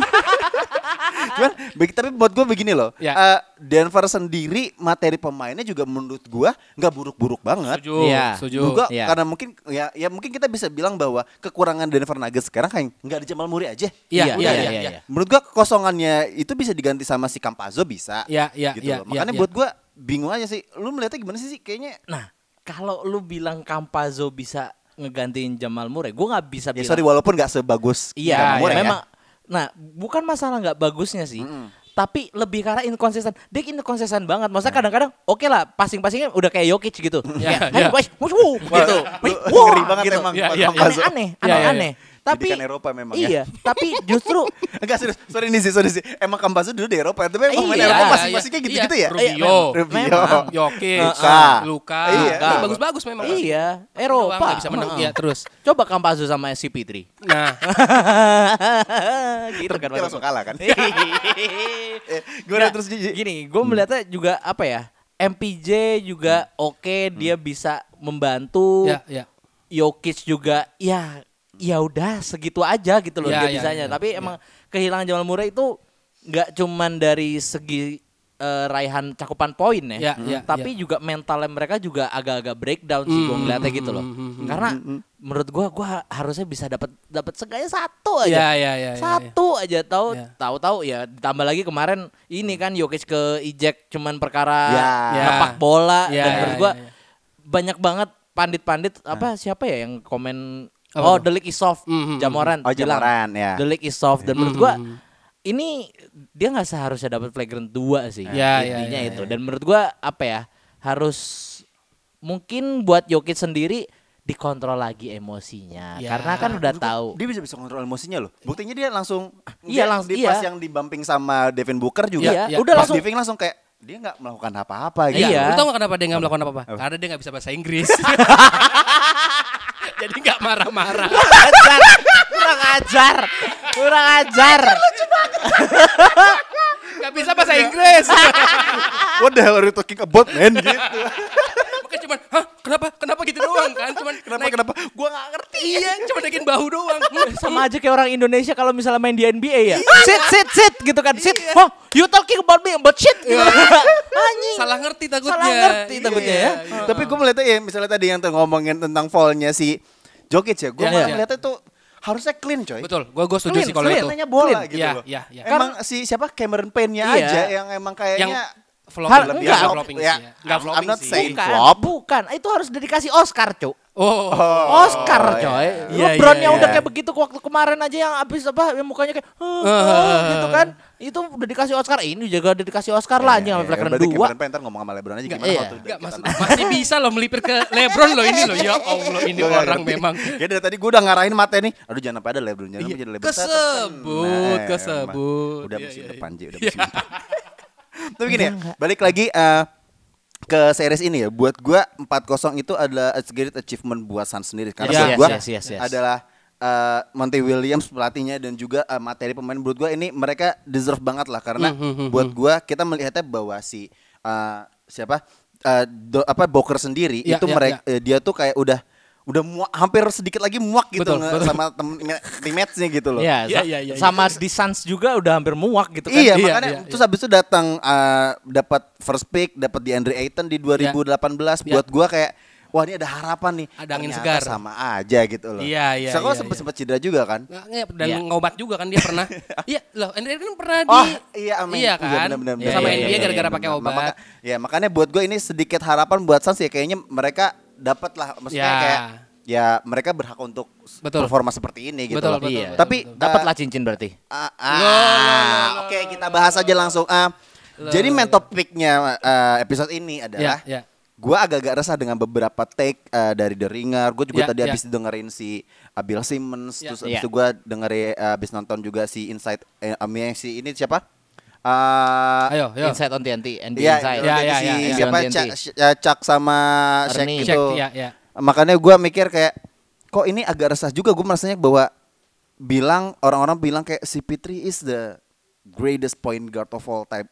Cuman begi- tapi buat gue begini loh. Ya. eh, Denver sendiri materi pemainnya juga menurut gue nggak buruk-buruk banget. Setuju, Iya. setuju. Juga Iya. karena mungkin ya ya mungkin kita bisa bilang bahwa kekurangan Denver Nuggets sekarang kayak nggak ada Jamal Murray aja. Iya, Iya, iya, iya, iya, iya. iya. Menurut gua kekosongannya itu bisa diganti sama si Campazzo bisa. Iya, iya, gitu iya, loh. Makanya iya, buat gua bingung aja sih. Lu melihatnya gimana sih sih? Kayaknya Nah, kalau lu bilang Campazzo bisa ngegantiin Jamal Murray, gue nggak bisa ya bilang. sorry walaupun nggak sebagus Iya, Jamal iya, Murray ya. memang. Nah, bukan masalah nggak bagusnya sih. Tapi lebih karena inkonsisten. Dia inkonsisten banget. Maksudnya kadang-kadang oke lah, passing-passingnya udah kayak Jokic gitu. Iya, iya. "Hey, guys, wush, wuh," gitu. Wah, ngeri banget gitu. emang iya, Campazzo. Aneh-aneh, aneh-aneh. Tapi Didikan Eropa memang ya. iya, tapi justru Enggak serius. Sorry nih sih, sorry sih. Emang Campazzo dulu di Eropa, tapi emang Iya, Eropa iya, masing-masingnya iya. gitu-gitu ya. Rubio. Iya, Rubio. Jokic, Luka. Luka, Iya. Bagus-bagus memang. Iya, Eropa. bisa menang. Iya, terus. Coba Campazzo sama CP3. Nah, gitu kan. Langsung kalah kan. Iya. Eh, Nah, terus? Gini, gue melihatnya juga apa ya? MPJ juga oke, dia bisa membantu. ya, ya. Jokic juga ya ya udah segitu aja gitu loh Ya, dia ya, bisanya. ya, Tapi emang kehilangan Jamal Murray itu nggak cuman dari segi eh, raihan cakupan poin ya, Ya, ya, tapi juga mentalnya mereka juga agak-agak breakdown sih gue Hmm, ngeliatnya hmm, gitu loh. hmm, hmm, hmm, Karena menurut gua gua harusnya bisa dapat dapat seenggaknya satu aja. Ya, ya, ya, ya, satu aja tahu Ya. tahu-tahu ya ditambah lagi kemarin ini kan Jokic ke eject cuman perkara Ya. nepak bola Ya, dan ya, menurut gua ya, ya. banyak banget pandit-pandit apa siapa ya yang komen Apa oh tuh? the league is soft Mhm. Jamoran Oh, bilang, Jamoran, ya. the league is soft dan menurut gua ini dia nggak seharusnya dapat flagrant dua sih Ya, ya, intinya ya, itu ya. dan menurut gua apa ya harus mungkin buat Jokic sendiri dikontrol lagi emosinya Ya. karena kan udah tahu Dia bisa bisa kontrol emosinya loh. Buktinya dia langsung Iya, dia langsung- di iya. pas yang di bumping sama Devin Booker juga. Iya, iya. udah pas langsung diving langsung kayak dia nggak melakukan apa-apa gitu. Iya. Lu tau gak kenapa dia gak melakukan apa-apa? Karena dia gak bisa bahasa Inggris. Gak marah-marah. ajar kurang ajar kurang ajar Gak bisa bahasa Inggris. What the hell are you talking about, man? gitu. Makanya cuman, hah kenapa? Kenapa gitu doang kan? Cuman Kenapa naik- kenapa? Gua nggak ngerti. Iya, cuma naikin bahu doang. Sama aja kayak orang Indonesia kalau misalnya main di NBA ya sit sit sit gitu kan sit oh you talking about me about shit gitu anjing Salah ngerti takutnya. Salah ngerti takutnya ya. Iya, Tapi gue melihatnya ya misalnya tadi yang tuh ngomongin tentang foulnya si Jokic ya, gue Iya, malah iya. melihatnya tuh harusnya clean coy. Betul, gua gua setuju Clean, sih kalau clean. itu. Nanya bola Clean. gitu Iya, loh. iya, iya. Emang si siapa Cameron Payne-nya Iya. aja yang emang kayaknya Flopping, Hal- lebih enggak. flopping Ya, sih ya. Enggak I'm- flopping I'm not sih. saying- bukan flop. bukan itu harus dedikasi Oscar cuk Oh. Oscar iya. coy Iya, LeBron iya, yang iya. udah kayak begitu waktu kemarin aja yang abis apa yang mukanya kayak "Huh, huh," gitu kan itu udah dikasih Oscar ini juga udah dikasih Oscar lah anjing sama Berarti 2 Cameron Payne ntar ngomong sama LeBron aja gimana iya. waktu Enggak, mas, masih bisa loh melipir ke Lebron loh ini loh. Ya Allah, ini orang ngerti. memang Ya dari tadi gue udah ngarahin mata nih. Aduh jangan sampai ada Lebron, jangan Iya, jadi Lebron. kesebut, Nah, kesebut. Udah Iya, musim iya, depan, Ji, udah iya. musim depan. Tapi gini ya, balik lagi eh, ke series ini ya. Buat gua 4-0 itu adalah a great achievement buat Suns sendiri. Karena Yes, buat yes, gua yes, yes, yes. adalah eh, Monty Williams pelatihnya dan juga eh, materi pemain. Menurut gua ini mereka deserve banget lah. Karena Hmm, hmm, hmm, buat gua kita melihatnya bahwa si eh, siapa? Eh, do- apa Booker sendiri Ya, itu ya, mereka eh, dia tuh kayak udah udah muak, hampir sedikit lagi muak gitu Betul, nge- betul. sama temen teammates-nya gitu loh. Iya, Iya, sa- iya, iya, sama di Suns juga udah hampir muak gitu kan. Iya, Iya, makanya iya, terus habis itu datang eh, dapat first pick, dapat di Andre Ayton di 2018 Iya. buat gua kayak wah ini ada harapan nih. Ada angin Ternyata segar. sama aja gitu loh. Iya, iya, Saya iya, sempat iya. sempat cedera juga kan. Nggak, dan Iya. ngobat juga kan dia pernah. iya, loh, Andre kan pernah di Oh, iya amin. Iya kan? benar, benar, Iya, Sama iya, NBA iya, gara-gara iya, pakai obat. Maka- ya makanya buat gue ini sedikit harapan buat Suns ya kayaknya mereka dapat lah maksudnya Ya. kayak ya mereka berhak untuk Betul. performa seperti ini gitu Betul, loh. betul, Iya. betul, Tapi betul. Dapatlah cincin berarti. Ah, ah, oke kita bahas aja langsung. Ah, jadi main topiknya eh, episode ini adalah Ya, ya. Gua agak-agak resah dengan beberapa take eh, dari The Ringer. Gue juga Ya, tadi ya. habis dengerin si Abil Simmons, Ya. terus habis Ya. itu gue dengerin eh, habis nonton juga si Inside yang si ini siapa? Ah, Ayo, ayo. Inside on TNT, NBA Iya, Inside. Ya, si ya, ya, ya. siapa TNT. Cak, Cak sama Shaq itu. Ya, ya. Makanya gue mikir kayak kok ini agak resah juga gue merasanya bahwa bilang orang-orang bilang kayak si Pitri is the greatest point guard of all time.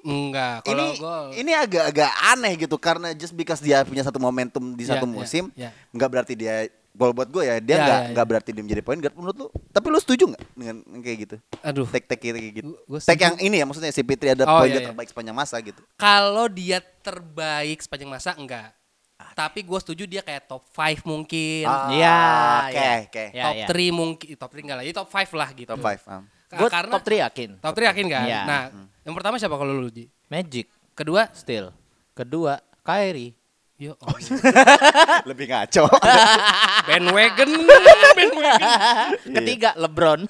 Enggak, ini kalau gol. ini agak-agak aneh gitu karena just because dia punya satu momentum di Ya, satu ya, musim, ya. nggak berarti dia gol buat gue ya. Dia Ya, nggak ya, ya. nggak berarti dia menjadi point guard menurut lu. Tapi lu setuju nggak dengan kayak gitu? Aduh. Tek tek kayak gitu. Gua- gua Tek yang ini ya maksudnya si Fitri ada Oh, point iya, guard iya. terbaik sepanjang masa gitu. Kalau dia terbaik sepanjang masa enggak. Tapi gue setuju dia kayak top 5 mungkin. Ah, Iya, oke, iya. oke. Ya, top ya. 3 mungkin, top 3 enggak lah, ya top 5 lah gitu. Top 5. Um. Gue karena top 3 yakin. Top 3 yakin kan? Iya. Nah, yang pertama siapa kalau lu, Ji? Magic, Kedua? still. Kedua, Kyrie. Yo, oh. Lebih ngaco. bandwagon, bandwagon. Ketiga, LeBron.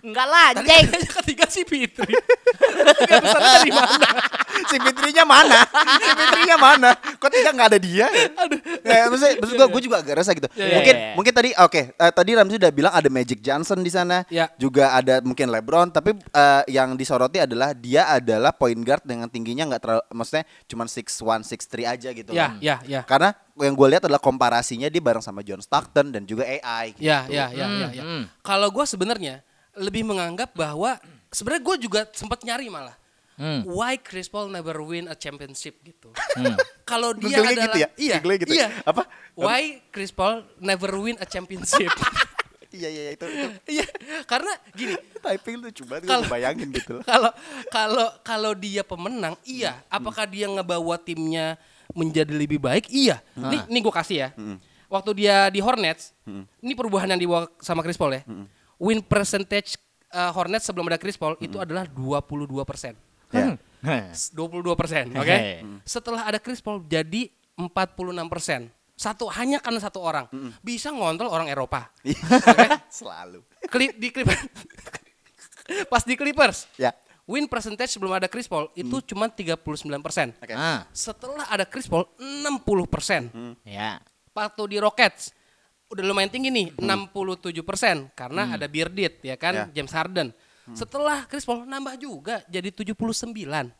Enggak lah, anjing. Yang ketiga si Fitri. Tiga besar dari mana? Si Fitrinya mana? Si Fitrinya mana? Kok tidak nggak ada dia? Aduh. Ya, maksudnya, maksud gue, gue juga agak resah gitu. Iya, iya, mungkin, iya. mungkin tadi, oke, eh, tadi Ramzi udah bilang ada Magic Johnson di sana, Iya. juga ada mungkin LeBron, tapi eh, yang disoroti adalah dia adalah point guard dengan tingginya nggak terlalu, maksudnya cuma 6'1", 6'3 aja gitu. Ya, kan. ya, ya. Karena yang gue lihat adalah komparasinya dia bareng sama John Stockton dan juga AI. Gitu. Ya, ya, ya, ya, ya. Kalau gue sebenarnya lebih menganggap bahwa sebenarnya gue juga sempat nyari malah. Hmm. Why Chris Paul never win a championship gitu. Hmm. Kalau dia Google-nya adalah gitu ya? iya, Google-nya gitu iya. ya? Apa? Why Chris Paul never win a championship? Iya, iya, itu, itu Iya, karena gini, typing tuh coba gue Kalau- bayangin gitu. kalau kalau kalau dia pemenang, iya. Apakah dia ngebawa timnya menjadi lebih baik? Iya. Nih, nih gue kasih ya. Waktu dia di Hornets, ini perubahan yang dibawa sama Chris Paul ya. Win percentage uh, Hornets sebelum ada Chris Paul itu adalah 22 persen. Ya. 22 persen, oke? Hehe. Setelah ada Chris Paul jadi 46 persen. Satu hanya karena satu orang bisa ngontrol orang Eropa. Selalu. Kli- di Clippers. Pas di Clippers, Ya. win percentage sebelum ada Chris Paul itu cuma 39 persen. Oke. Ah, Setelah ada Chris Paul 60 persen. ya. Waktu di Rockets udah lumayan tinggi nih 67 persen karena ada Bearded ya kan Ya. James Harden. Setelah Chris Paul nambah juga jadi 79.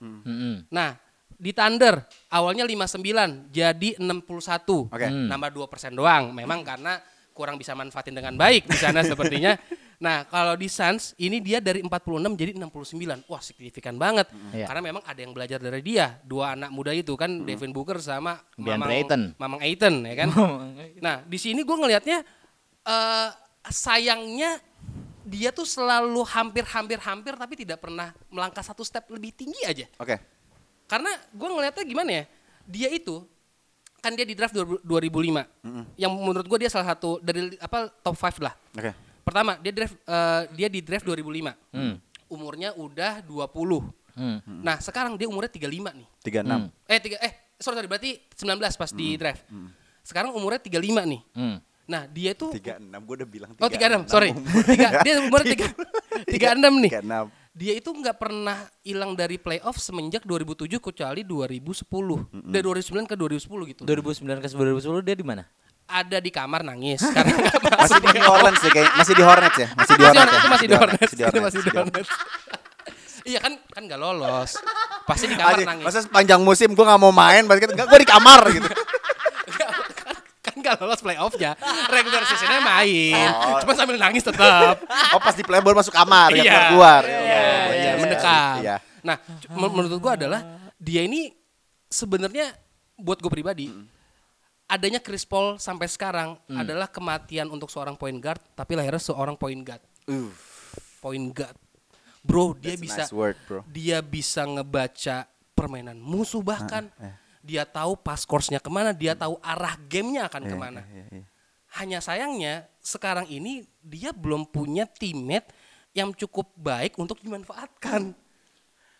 Mm-mm. Nah di Thunder awalnya 59 jadi 61. Oke. Hmm. Nambah 2 persen doang. Memang karena kurang bisa manfaatin dengan baik di sana sepertinya. Nah kalau di Suns ini dia dari 46 jadi 69. Wah signifikan banget. Iya. Karena memang ada yang belajar dari dia. Dua anak muda itu kan Hmm. Devin Booker sama Mamang, Ayton. Mamang Ayton ya kan. nah di sini gue ngelihatnya eh sayangnya dia tuh selalu hampir-hampir-hampir tapi tidak pernah melangkah satu step lebih tinggi aja. Oke. Karena gue ngelihatnya gimana ya, dia itu kan dia di draft 2000 2005, yang menurut gue dia salah satu dari apa top 5 lah. Oke. Pertama dia draft eh, dia di draft 2005, Hmm. umurnya udah 20. Hmm. Nah sekarang dia umurnya 35 nih. 36. Eh tiga eh sorry sorry berarti 19 pas di draft. Sekarang umurnya 35 nih. Hmm. Nah dia tuh 36 gue udah bilang Oh 36, sorry. Tiga, dia umurnya 3, 36 nih. 36. Dia itu nggak pernah hilang dari playoff semenjak 2007 kecuali 2010. Dari 2009 ke 2010 gitu. 2009 ke 2010 dia di mana? Ada di kamar nangis karena nggak masuk Masih di. Hornets ya kayak masih di Hornets ya? Masih di Masih Hornets. ya? itu masih di Hornets. Masih di Itu masih di Hornets. Hornets. Iya kan kan nggak lolos. Pasti di kamar Anjing, nangis. Masa sepanjang musim gue gak mau main basket Enggak gue di kamar gitu nggak lolos playoffnya. Regular seasonnya main. Oh. Cuma sambil nangis tetap. Oh pas di playball masuk kamar ya Iya. keluar Iya, Oh, iya, iya, mendekat. Iya Nah, c- men- menurut gua adalah dia ini sebenarnya buat gue pribadi adanya Chris Paul sampai sekarang adalah kematian untuk seorang point guard, tapi lahirnya seorang point guard. Uh, Point guard. Bro, dia That's a bisa nice word, bro. dia bisa ngebaca permainan musuh bahkan. iya. Dia tahu pas course-nya ke mana, dia tahu arah gamenya akan ke mana. iya, iya. Hanya sayangnya sekarang ini dia belum punya teammate yang cukup baik untuk dimanfaatkan.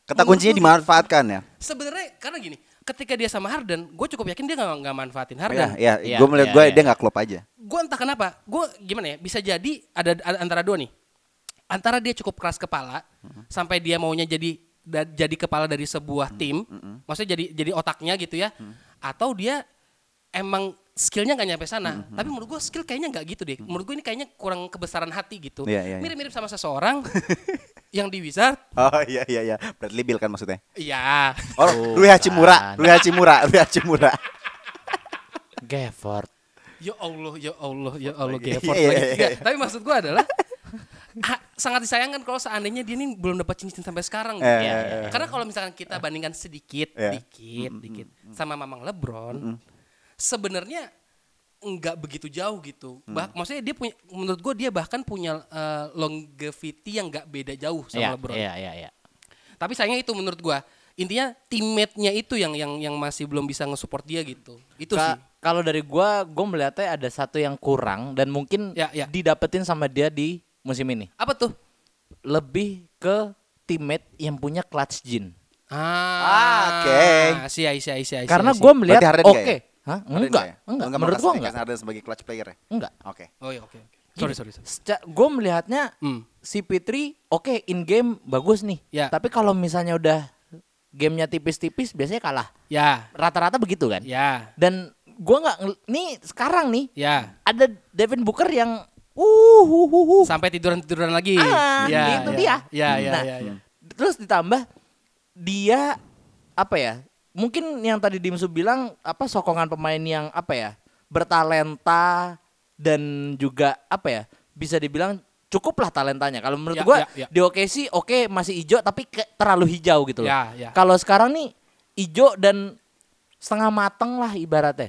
Kata kuncinya dimanfaatkan ya Sebenarnya karena gini, ketika dia sama Harden, gue cukup yakin dia nggak nggak manfaatin Iya, Harden. iya, Iya, gue melihat iya, gue iya. dia gak klop aja. Gue entah kenapa, gue gimana ya, bisa jadi ada, ada antara dua nih. Antara dia cukup keras kepala sampai dia maunya jadi da- jadi kepala dari sebuah tim, maksudnya jadi jadi otaknya gitu ya, atau dia emang skillnya nggak nyampe sana. Tapi menurut gue skill kayaknya nggak gitu deh. Menurut gue ini kayaknya kurang kebesaran hati gitu. Iya, iya, iya. Mirip-mirip sama seseorang yang di Wizard. Oh iya iya iya, Bradley Bill kan maksudnya. Iya. Oh, Rui Hachimura, Rui Hachimura, Rui Hachimura. Gafford. Ya Allah, ya Allah, ya Allah, Lagi. Gafford Iya, lagi. iya, iya. Tapi maksud gua adalah ah, sangat disayangkan kalau seandainya dia ini belum dapat cincin sampai sekarang. Eh, gitu. eh, Iya, eh. Karena kalau misalkan kita bandingkan sedikit, Iya. dikit, dikit sama Mamang LeBron, sebenarnya nggak begitu jauh gitu. Mm. Bah, maksudnya dia punya, menurut gue dia bahkan punya eh, longevity yang nggak beda jauh sama Iya, LeBron. iya, iya, iya. Tapi sayangnya itu menurut gua intinya teammate-nya itu yang yang yang masih belum bisa nge-support dia gitu. Itu Ka- sih. Kalau dari gua, gua melihatnya ada satu yang kurang dan mungkin Ya, ya. didapetin sama dia di musim ini. Apa tuh? Lebih ke teammate yang punya clutch gene. Ah, oke. Si si si si. Karena si. gua melihat oke. nggak ya? Hah? Enggak, nggak ya? enggak. Enggak Menurut gua makasih, enggak. Harden sebagai clutch player ya? Enggak. Oke. Oh iya oke. oke. Sorry sorry. sorry. Seca- gue melihatnya Hmm. si Fitri oke in game bagus nih. Ya. Tapi kalau misalnya udah gamenya tipis-tipis biasanya kalah. Ya. Rata-rata begitu kan. Ya. Dan gua nggak nih sekarang nih Ya. ada Devin Booker yang uh, uh, uh, uh. Sampai tiduran-tiduran lagi. Ah, ya, itu ya. dia. Ya ya Nah, ya ya. Terus ditambah dia apa ya? Mungkin yang tadi Dimsu bilang apa sokongan pemain yang apa ya? bertalenta dan juga apa ya? Bisa dibilang cukup lah talentanya. Kalau menurut Ya, gua ya, ya. di OKC oke masih hijau tapi kayak terlalu hijau gitu loh. Ya, ya. Kalau sekarang nih hijau dan setengah mateng lah ibaratnya.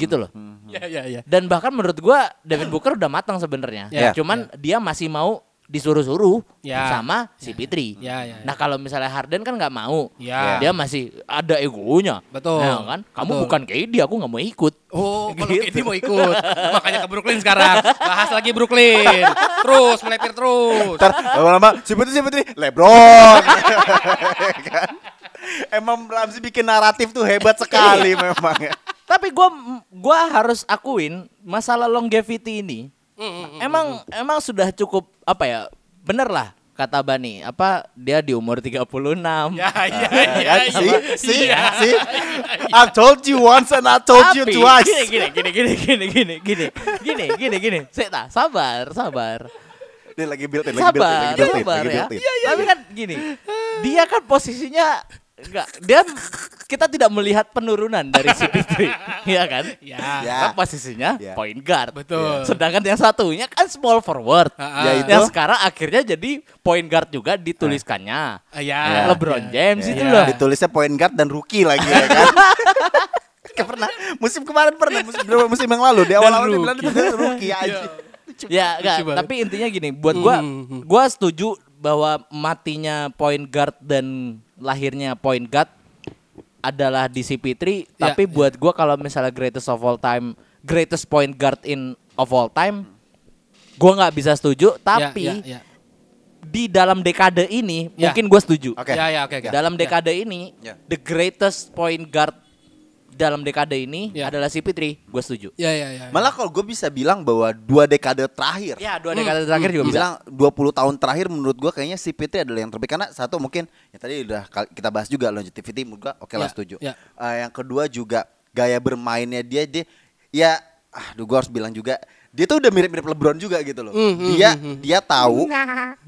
Gitu loh. Ya ya ya. Dan bahkan menurut gua Devin Booker udah matang sebenarnya. Ya. Cuman dia masih mau disuruh-suruh Ya. sama si Fitri. Ya, ya, ya. Nah kalau misalnya Harden kan nggak mau, Ya. dia masih ada egonya. Betul. Ya kan? Kamu Betul. bukan KD, aku nggak mau ikut. Oh, kalau Gitu. KD mau ikut. Makanya ke Brooklyn sekarang. Bahas lagi Brooklyn. Terus melepir terus. Ntar lama-lama si Putri si Putri Lebron. kan? Emang Ramzi bikin naratif tuh hebat sekali memang ya. Tapi gua gua harus akuin masalah longevity ini emang emang sudah cukup apa ya? Bener lah kata Bani, apa dia di umur 36. Ya ya ya. kan? ya. See, Iya. see. I told you once and I told you Tapi, twice. Gini gini gini gini gini gini gini gini gini. Saya tak sabar sabar. Dia lagi build in, lagi build in, lagi build in, sabar lagi ya. build in. Tapi kan gini, dia kan posisinya enggak dia kita tidak melihat penurunan dari si Fitri, Iya kan? Ya. Ya. Kan posisinya Ya. point guard. Betul. Sedangkan yang satunya kan small forward. Ya, itu. Yang sekarang akhirnya jadi point guard juga dituliskannya. Ah, ya. LeBron James Ya, itu ya. loh. Ditulisnya point guard dan rookie lagi ya kan. Pernah musim kemarin pernah musim, musim yang lalu di awal-awal dia bilang dia rookie aja. Ya, enggak, tapi intinya gini, buat gua Hmm, gua setuju bahwa matinya point guard dan lahirnya point guard adalah di si Fitri, Ya, tapi ya. buat gua kalau misalnya greatest of all time, greatest point guard in of all time, gua nggak bisa setuju, tapi ya, ya, ya. di dalam dekade ini Ya. mungkin gua setuju. Oke. Ya ya oke oke. Dalam Ya. dekade ini, Ya. the greatest point guard dalam dekade ini Ya. adalah si Fitri, gue setuju. Ya ya ya. Malah kalau gue bisa bilang bahwa dua dekade terakhir Ya, dua dekade terakhir juga bisa. bilang 20 tahun terakhir menurut gua kayaknya si Fitri adalah yang terbaik karena satu mungkin ya tadi udah kita bahas juga longevity menurut gua oke lah Ya, setuju. ya. Eh, yang kedua juga gaya bermainnya dia dia ya aduh gua harus bilang juga dia tuh udah mirip-mirip LeBron juga gitu loh. Hmm, hmm, dia hmm, hmm. dia tahu cara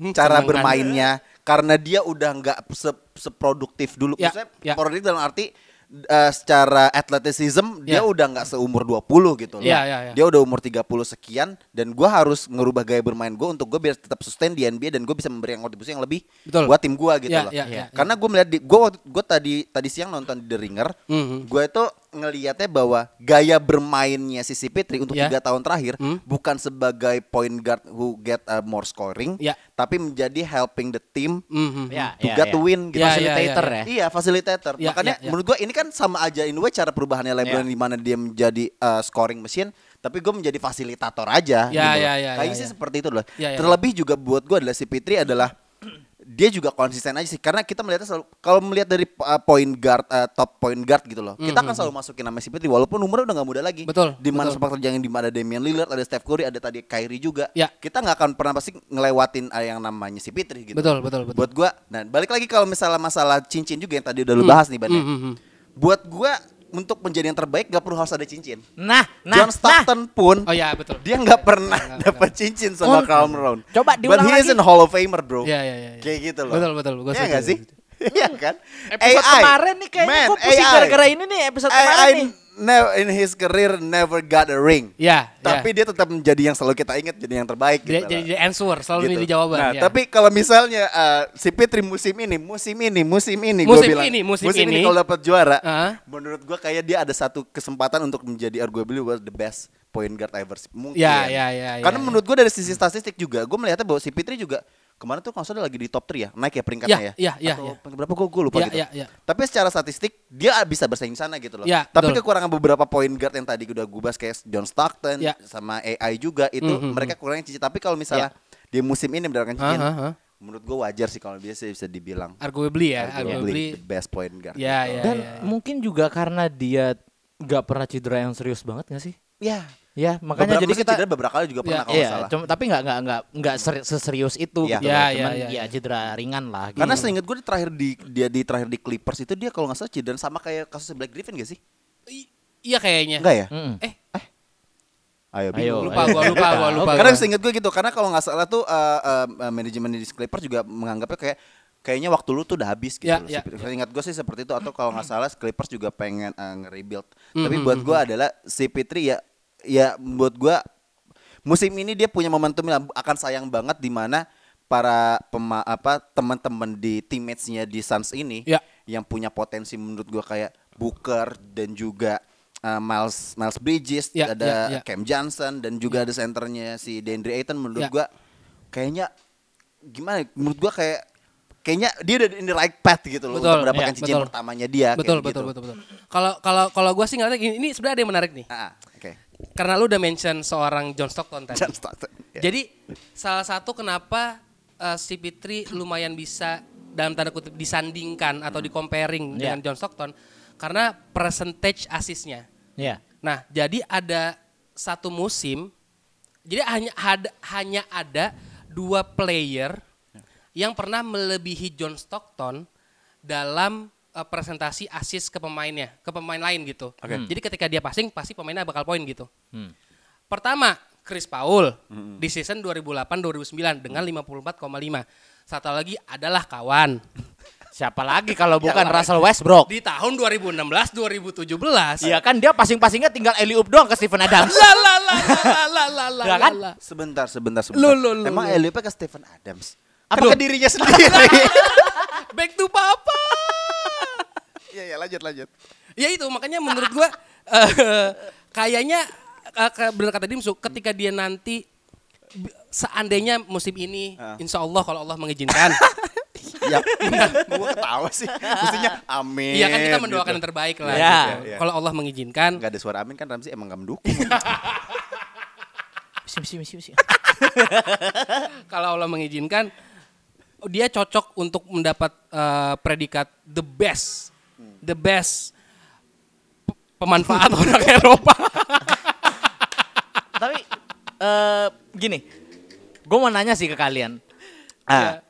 senang kan? bermainnya karena dia udah nggak se- seproduktif dulu. Ya, Maksudnya ya. produktif dalam arti eh, secara athleticism dia Ya. udah nggak seumur 20 gitu loh. Ya, ya, ya. Dia udah umur 30 sekian dan gua harus ngerubah gaya bermain gua untuk gue biar tetap sustain di NBA dan gue bisa memberikan kontribusi yang lebih Betul. buat tim gua gitu Ya, loh. ya, ya, Karena gue melihat di gua gua tadi tadi siang nonton The Ringer, Mhm. gue itu ngelihatnya bahwa gaya bermainnya si Fitri untuk Ya. tiga tahun terakhir Hmm. bukan sebagai point guard who get uh, more scoring, Ya. tapi menjadi helping the team Mhm. Ya, to ya, get ya. to win gitu. Ya, ya, Facilitator ya, ya. Iya, fasilitator. Ya, Makanya ya, ya. menurut gua ini kan sama aja in way cara perubahannya LeBron Ya. di mana dia menjadi uh, scoring machine, tapi gue menjadi fasilitator aja. Ya, gitu ya, loh. ya, Kayaknya ya, sih ya. seperti itu loh. Ya, ya, Terlebih juga buat gue adalah si Fitri adalah dia juga konsisten aja sih karena kita melihatnya selalu kalau melihat dari uh, point guard uh, top point guard gitu loh kita kan selalu masukin nama si walaupun umurnya udah gak muda lagi Hmm, Betul, di mana sepak terjang di mana ada Damian Lillard ada Steph Curry ada tadi Kyrie juga Ya. kita nggak akan pernah pasti ngelewatin uh, yang namanya si gitu Betul, betul, betul. buat gua nah balik lagi kalau misalnya masalah cincin juga yang tadi udah lu bahas nih Ban ya. Hmm, hmm, hmm. buat gua untuk menjadi yang terbaik gak perlu harus ada cincin Nah, nah, John Stockton pun Oh ya betul. dia nggak pernah dapat cincin sama Oh. Karl Malone Coba but diulang he is lagi. in Hall of Famer bro Iya iya iya. iya. kayak gitu loh Betul betul. Gua Iya setuju, nggak sih. Iya kan Episode AI. kemarin nih kayaknya Man, gue pusing gara-gara ini nih episode kemarin AI nih. Ne- in his career never got a ring. Ya, Tapi dia tetap menjadi yang selalu kita ingat, jadi yang terbaik gitu. jadi lah. jadi answer selalu Gitu. ini jawaban. Nah, ya. tapi kalau misalnya uh, si Fitri musim ini, musim ini, musim ini, gua Musim bilang, ini, musim ini. kalau dapat juara, Ah. menurut gua kayak dia ada satu kesempatan untuk menjadi arguably was the best point guard ever. Mungkin. Ya, ya, ya, Karena ya, menurut gua dari sisi statistik juga, gua melihatnya bahwa si Fitri juga kemarin tuh kalau salah lagi di top 3 ya, naik ya peringkatnya Ya, ya. ya, ya, Atau ya. berapa gua lupa Ya, gitu. ya, ya. Tapi secara statistik dia bisa bersaing sana gitu loh. Ya, Tapi betul. kekurangan beberapa point guard yang tadi udah gue bahas kayak John Stockton Ya. sama AI juga itu Mhm, mereka kurangnya cici. Tapi kalau misalnya dia musim ini mendapatkan cincin, hah. menurut gue wajar sih kalau dia sih bisa dibilang Arguably ya, arguably arguably. the best point guard. Ya, gitu. ya, Dan ya, ya. mungkin juga karena dia nggak pernah cedera yang serius banget gak sih? Ya. Ya, makanya Beberapa jadi kita cedera beberapa kali juga pernah kalau nggak Iya, salah. cuma tapi nggak nggak nggak nggak seri- seserius itu Iya. gitu. Iya, iya, Cuman iya, ya iya. cedera ringan lah. Gitu. Karena seingat gue di terakhir di dia di terakhir di Clippers itu dia kalau nggak salah cedera sama kayak kasus Black Griffin gak sih? I- Iya kayaknya. Enggak ya? Mm-mm. Eh, Ayo, Ayo, bingung. lupa gua, lupa gua, lupa Karena seingat gue gitu, karena kalau nggak salah tuh uh, uh, uh, manajemen di Clippers juga menganggapnya kayak kayaknya waktu lu tuh udah habis gitu. Ya, loh. ya, Saya ingat gue sih seperti itu atau kalau nggak salah Clippers juga pengen uh, nge-rebuild. Hmm, Tapi buat gue adalah si Fitri ya ya buat gue musim ini dia punya momentum yang akan sayang banget di mana para pema, apa teman-teman di teammates-nya di Suns ini Ya. yang punya potensi menurut gua kayak Booker dan juga uh, Miles Miles Bridges, Ya, ada ya, ya. Cam Johnson dan juga ada senternya si DeAndre Ayton menurut Ya. gua kayaknya gimana? ya, Menurut gua kayak kayaknya dia udah in the right path gitu loh Betul, untuk mendapatkan ya, cincin betul. pertamanya dia. betul, kayak betul, gitu. betul, betul. Kalau kalau kalau gua sih ngeliatnya gini, ini sebenarnya ada yang menarik nih. Oke. Karena lu udah mention seorang John Stockton tadi. John Stockton, ya. Jadi salah satu kenapa uh, si Fitri lumayan bisa dalam tanda kutip disandingkan atau di-comparing Ya. dengan John Stockton karena percentage asisnya. ya. Nah, jadi ada satu musim, jadi hanya ada hanya ada dua player yang pernah melebihi John Stockton dalam uh, presentasi asis ke pemainnya, ke pemain lain gitu. Oke. Jadi ketika dia passing, pasti pemainnya bakal poin gitu. Hmm. Pertama, Chris Paul di season 2008-2009 dengan 54,5. Satu lagi adalah kawan. Siapa lagi kalau bukan Russell Westbrook? Di tahun 2016-2017. Iya kan dia passing-passingnya tinggal alley oop doang ke Steven Adams. La la la la la la la Ya la kan? Sebentar, sebentar, sebentar. Lu, lu, lu, Emang lu. Elliot ke Stephen Adams? Apa? Apa ke dirinya sendiri? Back to papa. Iya, ya lanjut, lanjut. Ya itu makanya menurut gua eh, kayaknya eh, ke- benar kata Dimsu ketika dia nanti seandainya musim ini Ah. insya Allah kalau Allah mengizinkan ya, gua ketawa sih. Mestinya amin. Iya kan kita mendoakan gitu. yang terbaik lah Ya. gitu. Iya. Kalau Allah mengizinkan Gak ada suara amin kan Ramzi emang gak mendukung. Misi, misi, misi, misi. kalau Allah mengizinkan dia cocok untuk mendapat eh, predikat the best the best pe- pemanfaat orang Eropa Tapi eh gini, gue mau nanya sih ke kalian. Ah.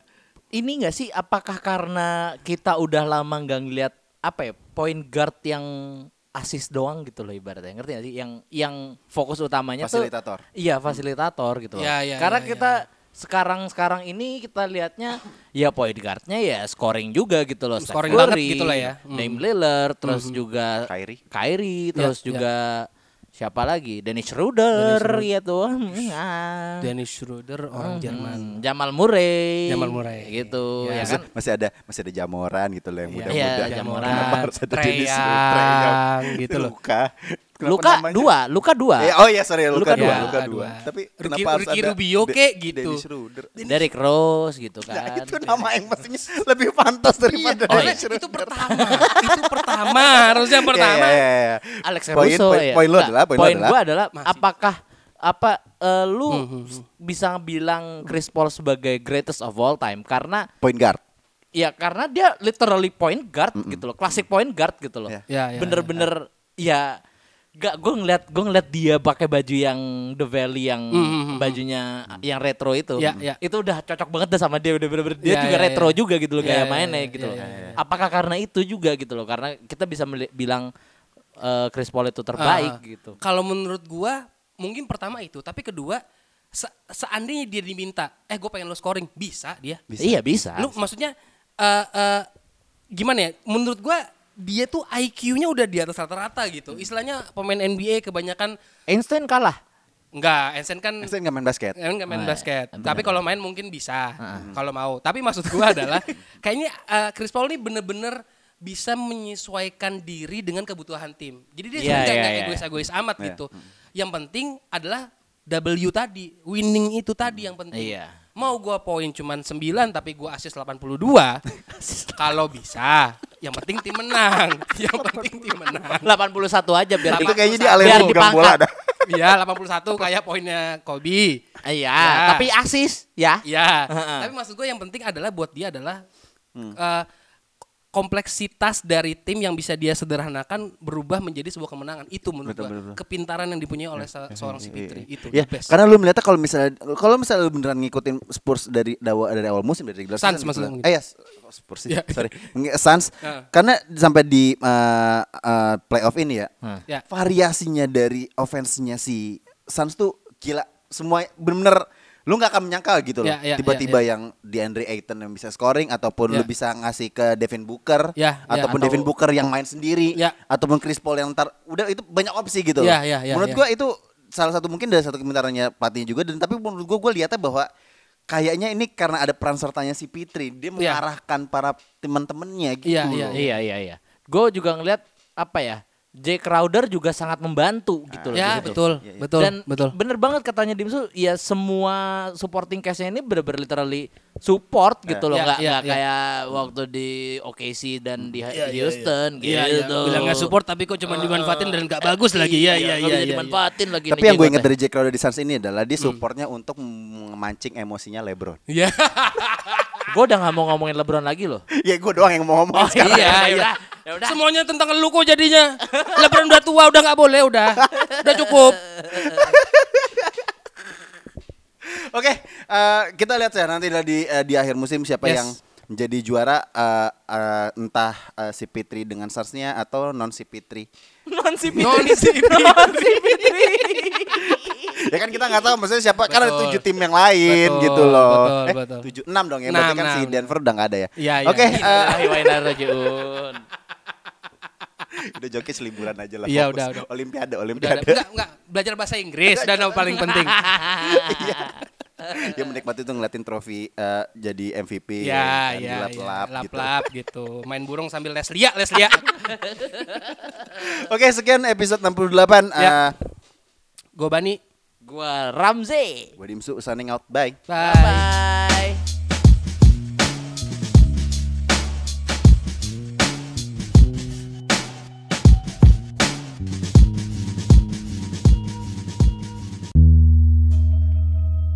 Ini nggak sih apakah karena kita udah lama nggak ngeliat apa ya point guard yang asis doang gitu loh ibaratnya ngerti gak sih yang yang fokus utamanya Fasilitator. tuh iya fasilitator gitu loh Ya, ya, karena ya, kita sekarang sekarang ini kita lihatnya ya point guardnya ya scoring juga gitu loh Steph Scoring banget Curry, gitu lah ya. Hmm. Dame Lillard terus juga Kyrie. Kyrie terus Ya, juga siapa lagi Dennis Schroeder Dennis ya tuh Hmm. Dennis Schroeder orang Jerman Hmm, Jamal Murray Jamal Murray. gitu Ya. ya Masih, kan masih ada masih ada jamoran gitu loh yang Iya, muda-muda. Iya, jamoran. Kenapa harus ada Dennis Young, gitu loh. Luka. Kenapa Luka namanya? dua Luka dua Eh, oh iya sorry Luka Luka, dua, dua. Luka dua. dua. Tapi Ricky- kenapa harus Ricky ada Rubio kek gitu. Dennis Schroeder. Derrick Rose gitu Nah, kan itu nama yang pastinya lebih pantas daripada Oh, iya. Dennis Schroeder. itu pertama itu pertama harusnya pertama Iya, iya, iya. Alex Poin- Caruso poin- ya. Poin lu Nggak, adalah poin poin adalah gua adalah Masih. apakah apa eh, lu Hmm, s- bisa bilang Chris Paul sebagai greatest of all time karena point guard. ya karena dia literally point guard gitu loh, klasik point guard gitu loh. Iya. Ya, ya, Bener-bener ya Gak, gue ngeliat gue ngeliat dia pakai baju yang The Valley yang Hmm, hmm, hmm, bajunya yang retro itu, Ya, ya. itu udah cocok banget dah sama dia udah bener-bener dia Ya, juga ya, retro ya. juga gitu loh Ya, gaya ya, mainnya ya, gitu ya, loh. ya, ya. Apakah karena itu juga gitu loh? Karena kita bisa bilang eh, Chris Paul itu terbaik Ah, gitu. Kalau menurut gua mungkin pertama itu, tapi kedua se- seandainya dia diminta, eh gue pengen lo scoring, bisa dia. Bisa. Iya bisa. Lu maksudnya eh eh, gimana ya? Menurut gua dia tuh IQ-nya udah di atas rata-rata gitu. Istilahnya pemain NBA kebanyakan Einstein kalah. enggak, Einstein kan Saya nggak main basket. Kan nggak main Oh, basket. bener. Tapi kalau main mungkin bisa. Kalau mau. Tapi maksud gua adalah kayaknya eh, Chris Paul ini bener-bener bisa menyesuaikan diri dengan kebutuhan tim. Jadi dia Iya, sebenarnya iya, nggak iya. egois-egois amat Iya. gitu. Yang penting adalah W tadi, winning itu tadi yang penting. Iya. Mau gua poin cuman 9 tapi gua assist 82, kalau bisa, yang penting tim menang. Yang penting tim menang. 81 aja biar Itu kayaknya dia alergi pegang dipangkat. bola dah. Iya, 81 kayak poinnya Kobe. Iya, Ya. tapi asis ya. Ya, Heeh. tapi maksud gue yang penting adalah buat dia adalah Hmm. eh, kompleksitas dari tim yang bisa dia sederhanakan berubah menjadi sebuah kemenangan. Itu menurut Betul, gua betul, betul. kepintaran yang dipunyai oleh se- seorang si Fitri. Itu Ya, the best. karena lu melihatnya kalau misalnya kalau misalnya lu beneran ngikutin Spurs dari dawa, dari awal musim dari regular Suns season maksudnya gitu. Eh ya, oh, Spurs sih. Ya. Sorry. Suns. Ah. Karena sampai di uh, uh, playoff ini ya, Ya. variasinya dari offense-nya si Suns tuh gila. Semua bener-bener lu nggak akan menyangka gitu loh. Ya, ya, Tiba-tiba ya, ya. yang di Andre Ayton yang bisa scoring ataupun lu bisa ngasih ke Devin Booker ataupun atau- Devin Booker yang main sendiri ataupun Chris Paul yang ntar udah itu banyak opsi gitu loh. Menurut gua itu salah satu mungkin dari satu kepintarannya pelatihnya juga dan tapi menurut gua gua lihatnya bahwa kayaknya ini karena ada peran sertanya si Fitri dia mengarahkan para teman-temannya gitu. Iya, loh. iya, Iya, iya, iya. Gue juga ngeliat apa ya? Jay Crowder juga sangat membantu gitu loh. Ya, di situ. betul, Iya, iya. betul, Dan betul. bener banget katanya Dimsu, ya semua supporting cast-nya ini bener-bener literally support gitu loh, Ya, nggak ya, nggak ya. kayak waktu di OKC dan di Iya, iya, Houston Iya, iya. gitu. Bilang nggak support tapi kok cuma dimanfaatin dan nggak bagus lagi. Iya, iya, iya. iya. dimanfaatin lagi. Tapi yang gue ingat jenggotnya. dari Jack Crowder di Suns ini adalah Hmm. dia supportnya untuk memancing emosinya LeBron. Iya. Gue udah nggak mau ngomongin LeBron lagi loh. ya gue doang yang mau ngomong sekarang. Iya, ya iya. ya udah. Semuanya tentang lu kok jadinya. Lebron udah tua, udah nggak boleh, udah. Udah cukup. Oke, eh, kita lihat ya nanti di eh, di akhir musim siapa Yes. yang menjadi juara eh, eh, entah eh, si Fitri dengan Suns-nya atau non si Fitri. Non si Non si Non si Fitri. Ya kan kita nggak tahu maksudnya siapa kan ada Betul. tujuh tim yang lain Betul, gitu loh. betul, eh, betul. tujuh enam dong ya berarti Enam, kan si enam. Denver udah nggak ada ya. Iya, iya. Oke, eh, wa inna rajiun. udah jokis liburan aja lah. Iya, fokus. udah, udah. Olimpiade, Olimpiade. udah. Enggak, enggak. Belajar bahasa Inggris dan yang paling penting. Dia menikmati tuh ngeliatin trofi eh, jadi MVP. Ya, kan, ya, ya. dilap-lap gitu. Lap-lap gitu. Main burung sambil les lia, les lia. Oke, sekian episode 68. Ya. Eh, Gue Bani. Gua Ramzi. Gue Dimsu signing out. Bye. Bye. Bye.